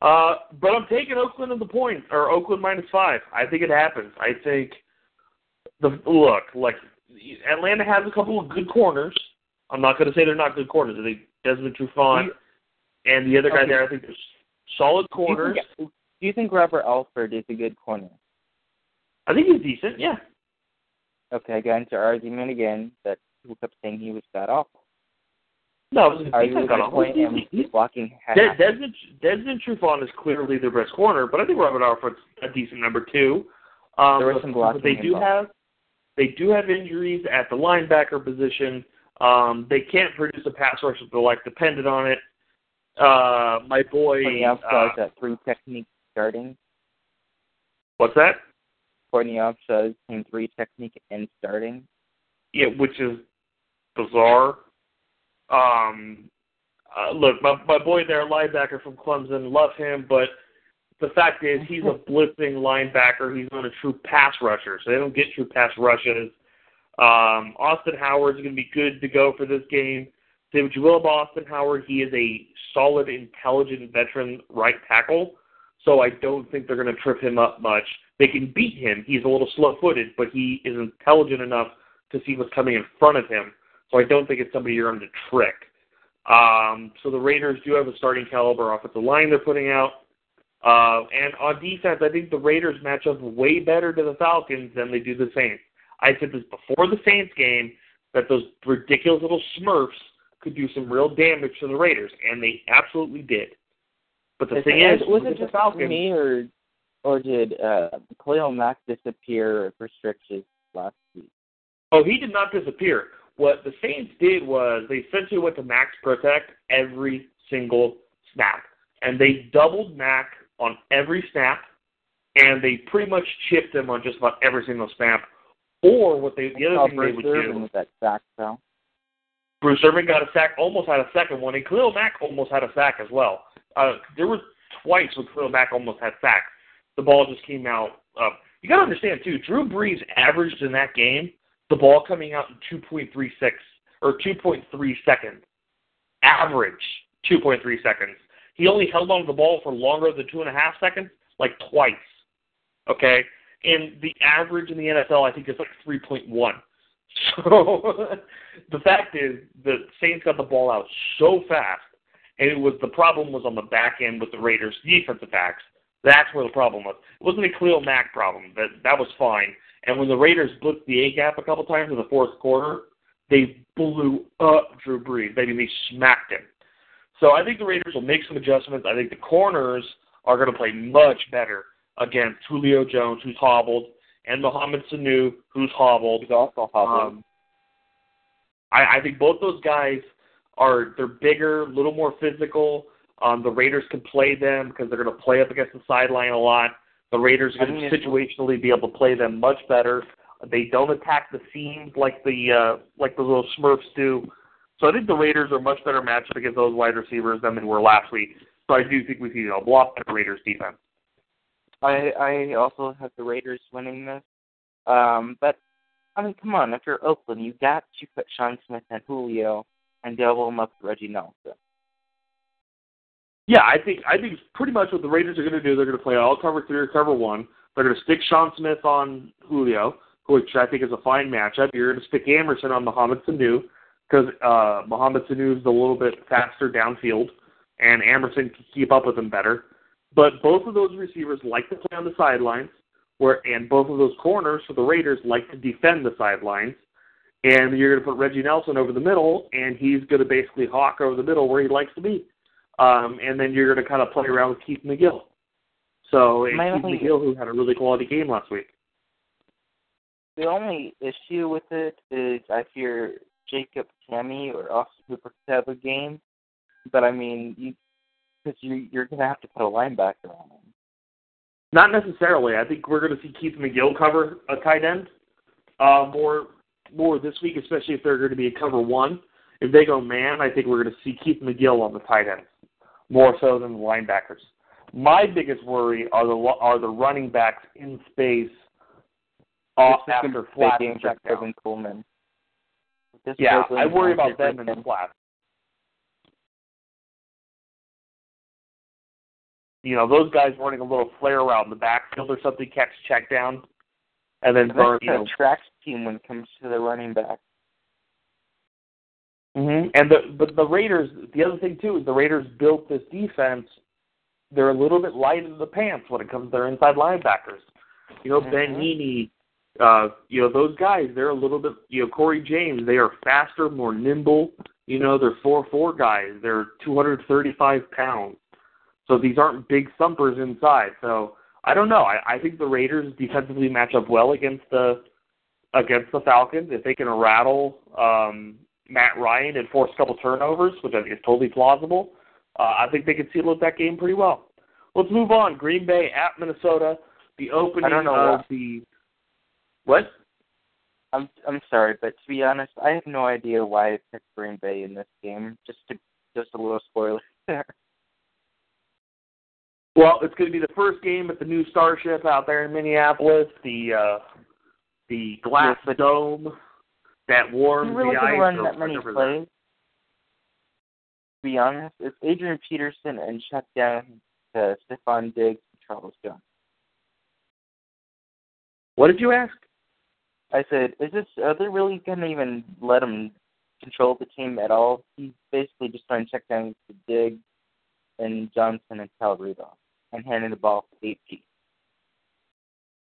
Uh, but I'm taking Oakland at the point or Oakland minus five. I think it happens. I think the look like Atlanta has a couple of good corners. I'm not going to say they're not good corners. I think Desmond Trufant and the other guy okay. there. I think they're solid corners. You, think, do you think Robert Alford is a good corner? I think he's decent. Yeah. Okay, I got into argument again that people kept saying he was that awful. No, Are you he's got point him blocking half? Desmond Desmond Trufant is clearly their best corner, but I think Robert Alford's a decent number two. Um, there was some blocking. But they do involved. have they do have injuries at the linebacker position. Um, they can't produce a pass rush if they're like dependent on it. Uh, my boy. Uh, Upshaw's at three technique starting. what's that? Courtney Upshaw's team three technique and starting. Yeah, which is bizarre. Um, uh, look, my my boy there, linebacker from Clemson, love him, but the fact is he's a [laughs] blitzing linebacker. He's not a true pass rusher, so they don't get true pass rushes. Um, Austin Howard's going to be good to go for this game. Say what you will about Austin Howard, he is a solid, intelligent veteran right tackle, so I don't think they're going to trip him up much. They can beat him. He's a little slow-footed, but he is intelligent enough to see what's coming in front of him. So I don't think it's somebody you're going to trick. Um, so the Raiders do have a starting caliber offensive line they're putting out. Uh, and on defense, I think the Raiders match up way better to the Falcons than they do the Saints. I said this before the Saints game that those ridiculous little Smurfs could do some real damage to the Raiders, and they absolutely did. But the Is thing is, was it just Falcons, me or or did uh, Khalil Mack disappear for stretches last week? Oh, he did not disappear. What the Saints did was they essentially went to max protect every single snap, and they doubled Mack on every snap, and they pretty much chipped him on just about every single snap. Or what they the other thing they would do with that sack though. Bruce Irvin got a sack, almost had a second one, and Khalil Mack almost had a sack as well. Uh, there was twice when Khalil Mack almost had sacks. The ball just came out. Uh, you got to understand too. Drew Brees averaged in that game the ball coming out in 2.36 or 2.3 seconds. Average 2.3 seconds. He only held on to the ball for longer than two and a half seconds, like twice. Okay, and the average in the NFL, I think, is like 3.1. [laughs] So [laughs] the fact is, the Saints got the ball out so fast, and it was the problem was on the back end with the Raiders' defensive backs. That's where the problem was. It wasn't a Khalil Mack problem. That that was fine. And when the Raiders blitzed the A gap a couple times in the fourth quarter, they blew up Drew Brees. I mean, they smacked him. So I think the Raiders will make some adjustments. I think the corners are going to play much better against Julio Jones, who's hobbled, and Mohamed Sanu, who's hobbled. He's also hobbled. Um, I, I think both those guys are they're bigger, a little more physical. Um, the Raiders can play them because they're going to play up against the sideline a lot. The Raiders are going to situationally be able to play them much better. They don't attack the seams like the uh, like the little Smurfs do. So I think the Raiders are much better matched against those wide receivers than they were last week. So I do think we see a lot better Raiders defense. I I also have the Raiders winning this. Um, but I mean, come on, if you're Oakland, you got to put Sean Smith and Julio and double them up with Reggie Nelson. Yeah, I think I think pretty much what the Raiders are going to do. They're going to play all cover three or cover one. They're going to stick Sean Smith on Julio, which I think is a fine matchup. You're going to stick Emerson on Mohamed Sanu because uh, Mohamed Sanu is a little bit faster downfield, and Emerson can keep up with him better. But both of those receivers like to play on the sidelines, where and both of those corners for the Raiders like to defend the sidelines. And you're going to put Reggie Nelson over the middle, and he's going to basically hawk over the middle where he likes to be. Um, and then you're going to kind of play around with Keith McGill. So it's Keith only, McGill, who had a really quality game last week. The only issue with it is I fear Jacob Tamme or Austin Hooper could have a game, but I mean, you because you you're going to have to put a linebacker on him. Not necessarily. I think we're going to see Keith McGill cover a tight end uh, more more this week, especially if they're going to be a cover one. If they go man, I think we're going to see Keith McGill on the tight end more so than the linebackers. My biggest worry are the are the running backs in space uh, off after flat and down. Coleman. yeah, I worry about them in the flat. You know, those guys running a little flare around the backfield or something, catch check down, and then burn. You know, tracks team when it comes to the running back. Mm-hmm. And the but the Raiders, the other thing too is the Raiders built this defense. They're a little bit light in the pants when it comes to their inside linebackers. You know, mm-hmm. Ben Heeney, uh, you know those guys. They're a little bit. You know, Cory James. They are faster, more nimble. You know, they're four four guys. They're 235 pounds. So these aren't big thumpers inside. So I don't know. I, I think the Raiders defensively match up well against the against the Falcons if they can rattle um, Matt Ryan and force a couple turnovers, which I think is totally plausible. Uh, I think they can seal up that game pretty well. Let's move on. Green Bay at Minnesota. The opening I don't know of what. the what? I'm I'm sorry, but to be honest, I have no idea why I picked Green Bay in this game. Just to just a little spoiler [laughs] there. Well, it's going to be the first game at the new Starship out there in Minneapolis. The uh, the glass yes, dome that warms really the ice. run that many plays. To be honest, it's Adrian Peterson and shut down to Stefon Diggs and Charles Jones. What did you ask? I said, is this are they really gonna even let him control the team at all? He's basically just trying to check down to Diggs and Johnson and Kyle Rudolph and handing the ball to AP.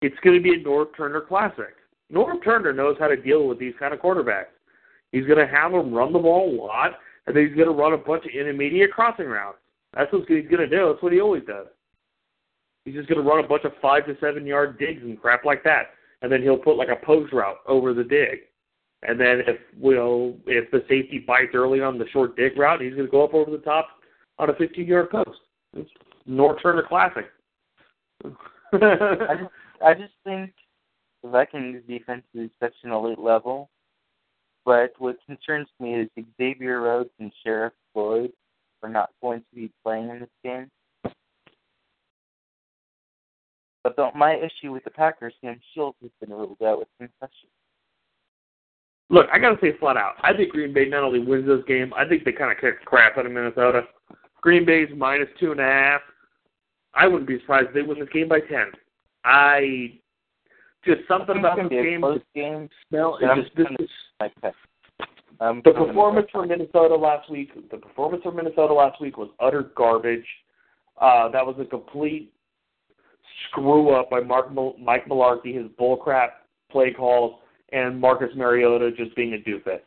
It's going to be a Norv Turner classic. Norv Turner knows how to deal with these kind of quarterbacks. He's going to have them run the ball a lot, and then he's going to run a bunch of intermediate crossing routes. That's what he's going to do. That's what he always does. He's just going to run a bunch of five to seven yard digs and crap like that, and then he'll put like a post route over the dig. And then if will if the safety bites early on the short dig route, he's going to go up over the top on a 15-yard post. It's Norv Turner classic. I just I just think the Vikings defense is such an elite level. But what concerns me is Xavier Rhodes and Sharrif Floyd are not going to be playing in this game. But the, my issue with the Packers, Sam Shields has been ruled out with concussion. Look, I gotta say flat out, I think Green Bay not only wins this game, I think they kind of kick crap out of Minnesota. Green Bay's minus two and a half. I wouldn't be surprised if they win this game by ten. I just something about this game, close game. smell. It just this is Like that. Um, the performance from Minnesota last week. The performance from Minnesota last week was utter garbage. Uh, that was a complete screw up by Mark Mike Mularkey, his bullcrap play calls, and Marcus Mariota just being a doofus.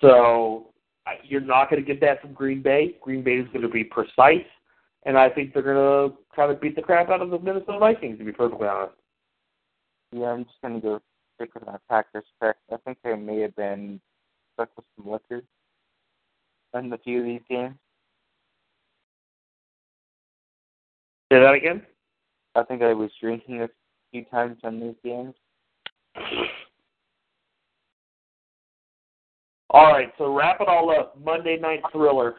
So you're not going to get that from Green Bay. Green Bay is going to be precise, and I think they're going to try to beat the crap out of the Minnesota Vikings. To be perfectly honest. Yeah, I'm just gonna go stick with my Packers pick. I think they may have been stuck with some liquor in a few of these games. Say that again. I think I was drinking a few times on these games. All right, so wrap it all up. Monday Night Thriller,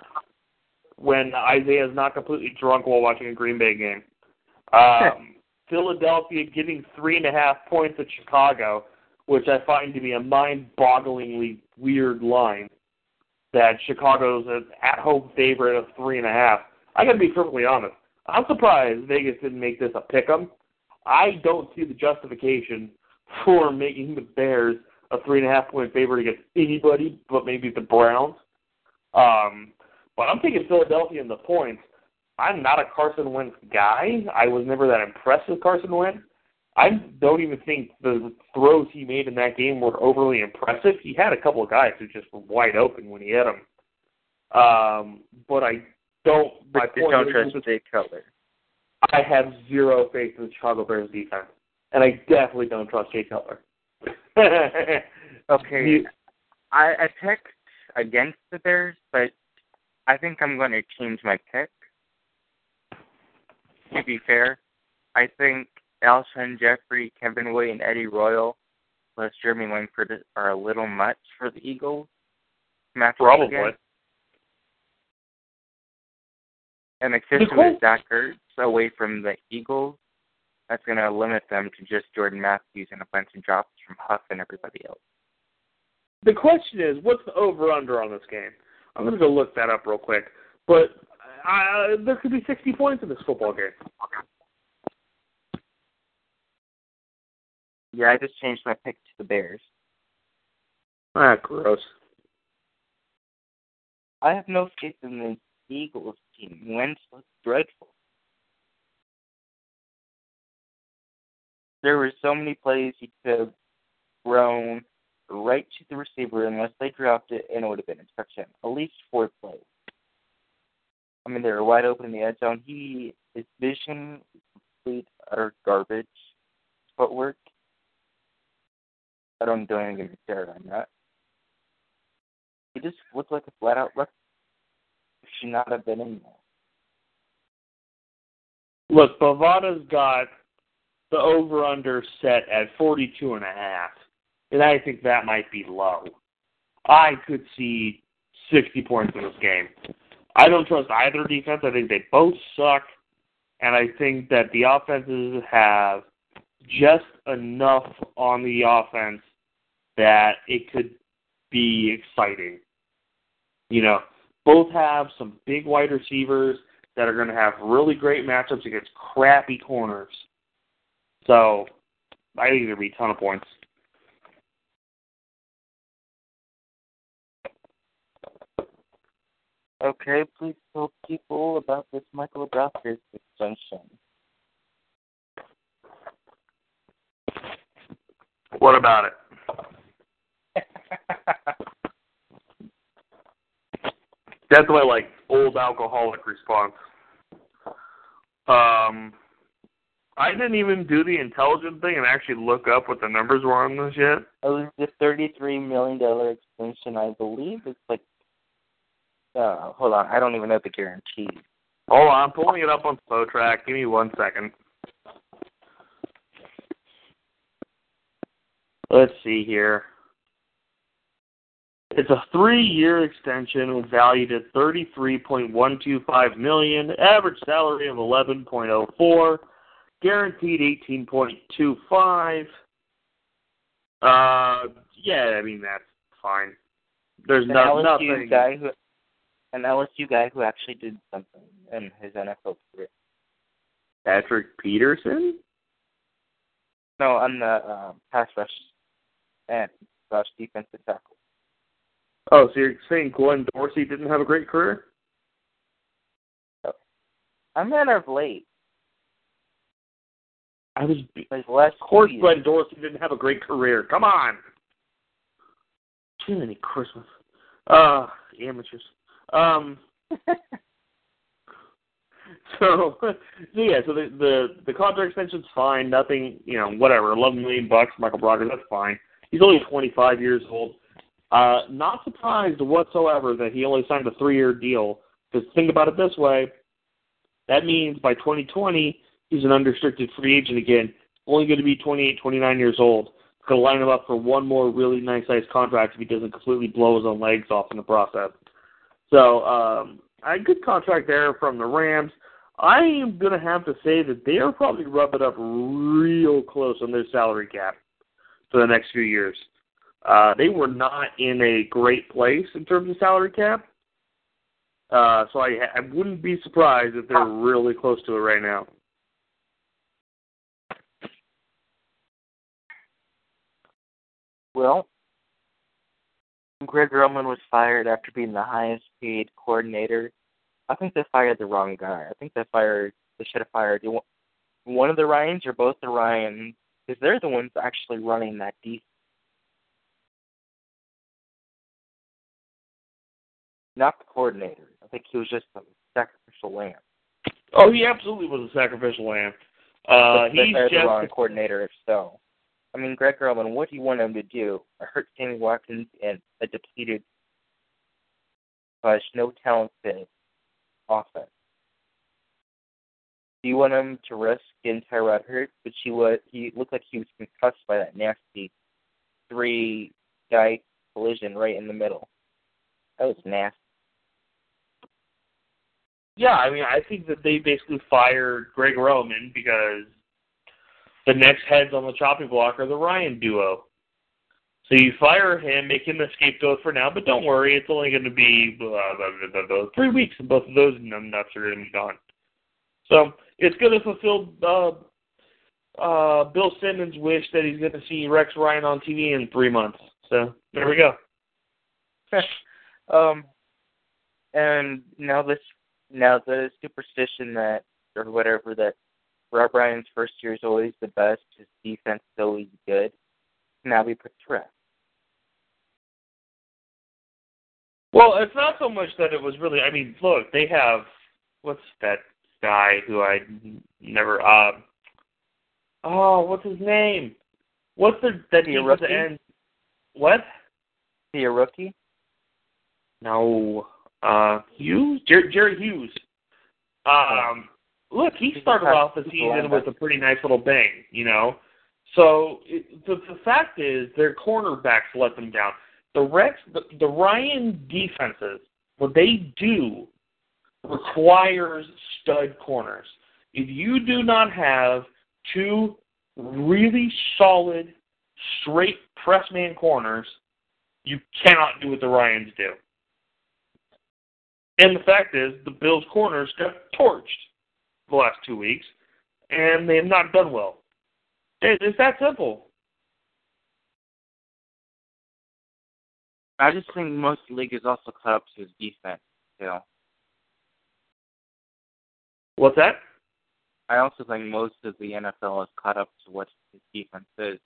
when Isaiah is not completely drunk while watching a Green Bay game. Um, [laughs] Philadelphia getting three and a half points at Chicago, which I find to be a mind-bogglingly weird line. That Chicago's an at-home favorite of three and a half. I got to be perfectly honest. I'm surprised Vegas didn't make this a pick 'em. I don't see the justification for making the Bears a three and a half point favorite against anybody but maybe the Browns. Um, but I'm taking Philadelphia in the points. I'm not a Carson Wentz guy. I was never that impressed with Carson Wentz. I don't even think the throws he made in that game were overly impressive. He had a couple of guys who just were wide open when he hit them. Um, but I don't. My But point don't trust Jay Cutler. I have zero faith in the Chicago Bears defense, and I definitely don't trust Jay Cutler. [laughs] Okay, You- I, I picked against the Bears, but I think I'm going to change my pick. To be fair, I think Alshon Jeffery, Kevin White, and Eddie Royal plus Jeremy Langford are a little much for the Eagles. Match Probably. again. And especially Nicole- with Zach Ertz away from the Eagles, that's going to limit them to just Jordan Matthews and a bunch of drops from Huff and everybody else. The question is, what's the over under on this game? I'm going to go look that up real quick. But uh, there could be 60 points in this football game. Yeah, I just changed my pick to the Bears. Ah, gross. I have no faith in the Eagles team. Wentz looks dreadful. There were so many plays he could have thrown right to the receiver unless they dropped it, and it would have been a touchdown. At least four plays. I mean, they were wide open in the end zone. He his vision is complete utter garbage. Footwork. I don't don't even get me on that. He just looked like a flat out rookie. Should not have been in there. Look, Bovada's got the over under set at 42 and a half. And I think that might be low. I could see 60 points in this game. I don't trust either defense. I think they both suck. And I think that the offenses have just enough on the offense that it could be exciting. You know, both have some big wide receivers that are going to have really great matchups against crappy corners. So, I think there'll be a ton of points. Okay, please tell people about this Michael Brockers extension. What about it? [laughs] That's my like old alcoholic response. Um, I didn't even do the intelligent thing and actually look up what the numbers were on this yet. It was the thirty-three million dollar extension. I believe it's like. Uh, hold on, I don't even know the guarantee. Hold on, I'm pulling it up on Spotrac. Give me one second. Let's see here. It's a three-year extension valued at thirty-three point one two five million. Average salary of eleven point oh four. Guaranteed eighteen point two five. Uh, yeah, I mean that's fine. There's no, nothing. guy who, an LSU guy who actually did something in his NFL career. Patrick Peterson. No, on the uh, pass rush and rush defensive tackle. Oh, so you're saying Glenn Dorsey didn't have a great career? I'm man of late. I was. His last Of course, years. Glenn Dorsey didn't have a great career. Come on. Too many Christmas. Uh, amateurs. Um. [laughs] So, so yeah, so the the the contract extension's fine. Nothing, you know, whatever. Eleven million bucks, Michael Brogdon. That's fine. He's only 25 years old. Uh, not surprised whatsoever that he only signed a three-year deal. Because think about it this way, that means by 2020 he's an unrestricted free agent again. Only going to be 28, 29 years old. Going to line him up for one more really nice sized contract if he doesn't completely blow his own legs off in the process. So, um, a good contract there from the Rams. I am going to have to say that they are probably rubbing up real close on their salary cap for the next few years. Uh, they were not in a great place in terms of salary cap. Uh, so I, I wouldn't be surprised if they're really close to it right now. Well, Greg Roman was fired after being the highest paid coordinator. I think they fired the wrong guy. I think they fired. They should have fired one- of the Ryans or both the Ryans because they're the ones actually running that defense. Not the coordinator. I think he was just a sacrificial lamb. Oh, he absolutely was a sacrificial lamb. Uh, he's fired the wrong coordinator if so. I mean, Greg Roman, what do you want him to do? A hurt Sammy Watkins and a depleted, slash no talented offense. Do you want him to risk getting Tyrod hurt? But he was. He looked like he was concussed by that nasty three guy collision right in the middle. That was nasty. Yeah, I mean, I think that they basically fired Greg Roman because the next heads on the chopping block are the Ryan duo. So you fire him, make him the scapegoat for now, but don't worry, it's only going to be blah, blah, blah, blah, three weeks, and both of those numbnuts are going to be gone. So it's going to fulfill uh, uh, Bill Simmons' wish that he's going to see Rex Ryan on TV in three months. So there we go. um, and now this, now the superstition that or whatever that Rob Ryan's first year is always the best, his defense is always good. Now we put to rest. Well, it's not so much that it was really. I mean, look, they have what's that guy who I never. Uh, oh, what's his name? What's the that He a defensive rookie? end? What? He a rookie? No. Uh, Hughes, Jer- Jerry Hughes. Um, look, he started off the season with a pretty nice little bang, you know. So it, the the fact is, their cornerbacks let them down. The Rex, the, the Ryan defenses, what they do requires stud corners. If you do not have two really solid, straight press man corners, you cannot do what the Ryans do. And the fact is, the Bills' corners got torched the last two weeks, and they have not done well. It, it's that simple. I just think most of the league is also caught up to his defense. too. What's that? I also think most of the NFL is caught up to what his defense is.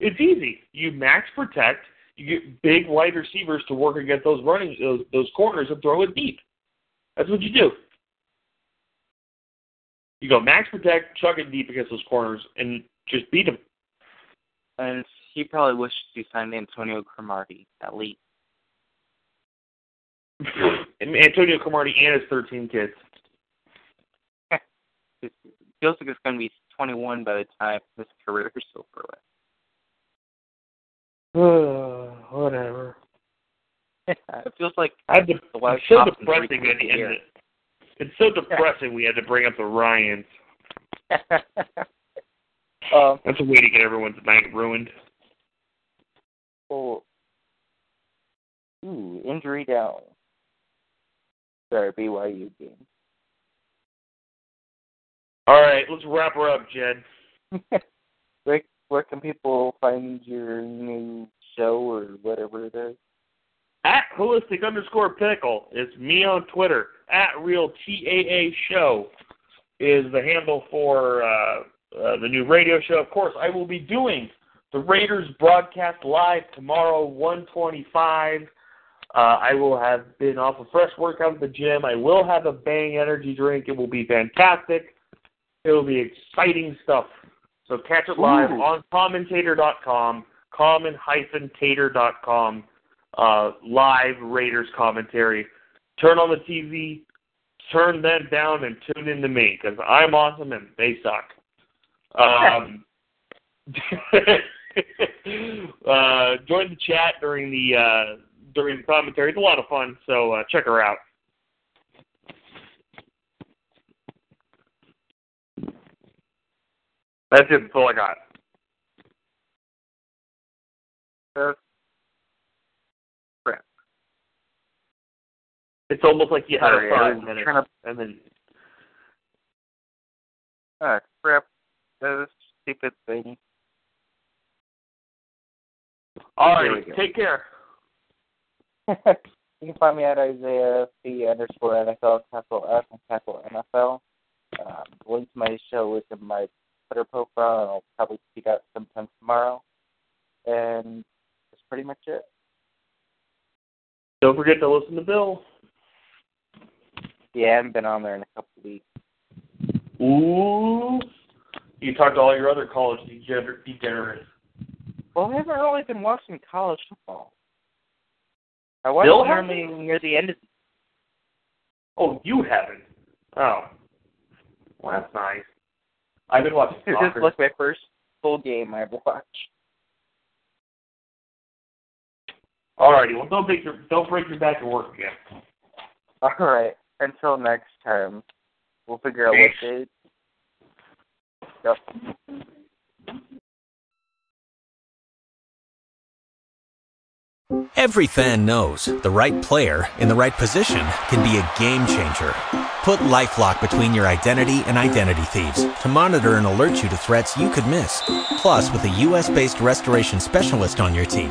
It's easy. You max protect. You get big wide receivers to work against those running those those corners and throw it deep. That's what you do. You go max protect, chuck it deep against those corners, and just beat them. And he probably wishes he signed Antonio Cromartie at least. [laughs] and Antonio Cromartie and his 13 kids. [laughs] he feels like it's going to be 21 by the time his career is over with. [sighs] whatever. [laughs] it feels like I had to, the it's so depressing at the end. Of, it's so depressing we had to bring up the Ryans. [laughs] um, That's a way to get everyone's night ruined. Oh, ooh, injury down. Sorry, BYU game. All right, let's wrap her up, Jed. [laughs] where, where can people find your new show or whatever it is? At holistic underscore pickle is me on Twitter. At real TAA show is the handle for uh, uh, the new radio show. Of course, I will be doing the Raiders broadcast live tomorrow, 125. Uh, I will have been off a fresh workout at the gym. I will have a Bang energy drink. It will be fantastic. It will be exciting stuff. So catch it live Ooh. on commentator.com, common-tater.com uh, live Raiders commentary. Turn on the TV, turn them down, and tune in to me because I'm awesome and they suck. Um, [laughs] uh, join the chat during the uh, during the commentary. It's a lot of fun, so uh, check her out. That's it. That's all I got. Uh, It's almost like you had Sorry, a five minutes, to- and then Ah, crap. That stupid thing. all right. Take care. [laughs] you can find me at Isaiah C underscore NFL capital F and capital NFL. Um, link to my show is in my Twitter profile, and I'll probably tweet out sometime tomorrow. And that's pretty much it. Don't forget to listen to Bill. Yeah, I haven't been on there in a couple of weeks. Ooh. You talked to all your other college degener- degenerates. Well, I haven't really been watching college football. I watch Bill normally near the end of Oh, you haven't. Oh. Well, that's nice. I've been watching [laughs] This soccer. is like my first full game I've watched. Alrighty, well don't break your don't break your back at work again. All right. Until next time, we'll figure out what day. Yep. Every fan knows the right player in the right position can be a game changer. Put LifeLock between your identity and identity thieves to monitor and alert you to threats you could miss. Plus, with a U.S.-based restoration specialist on your team,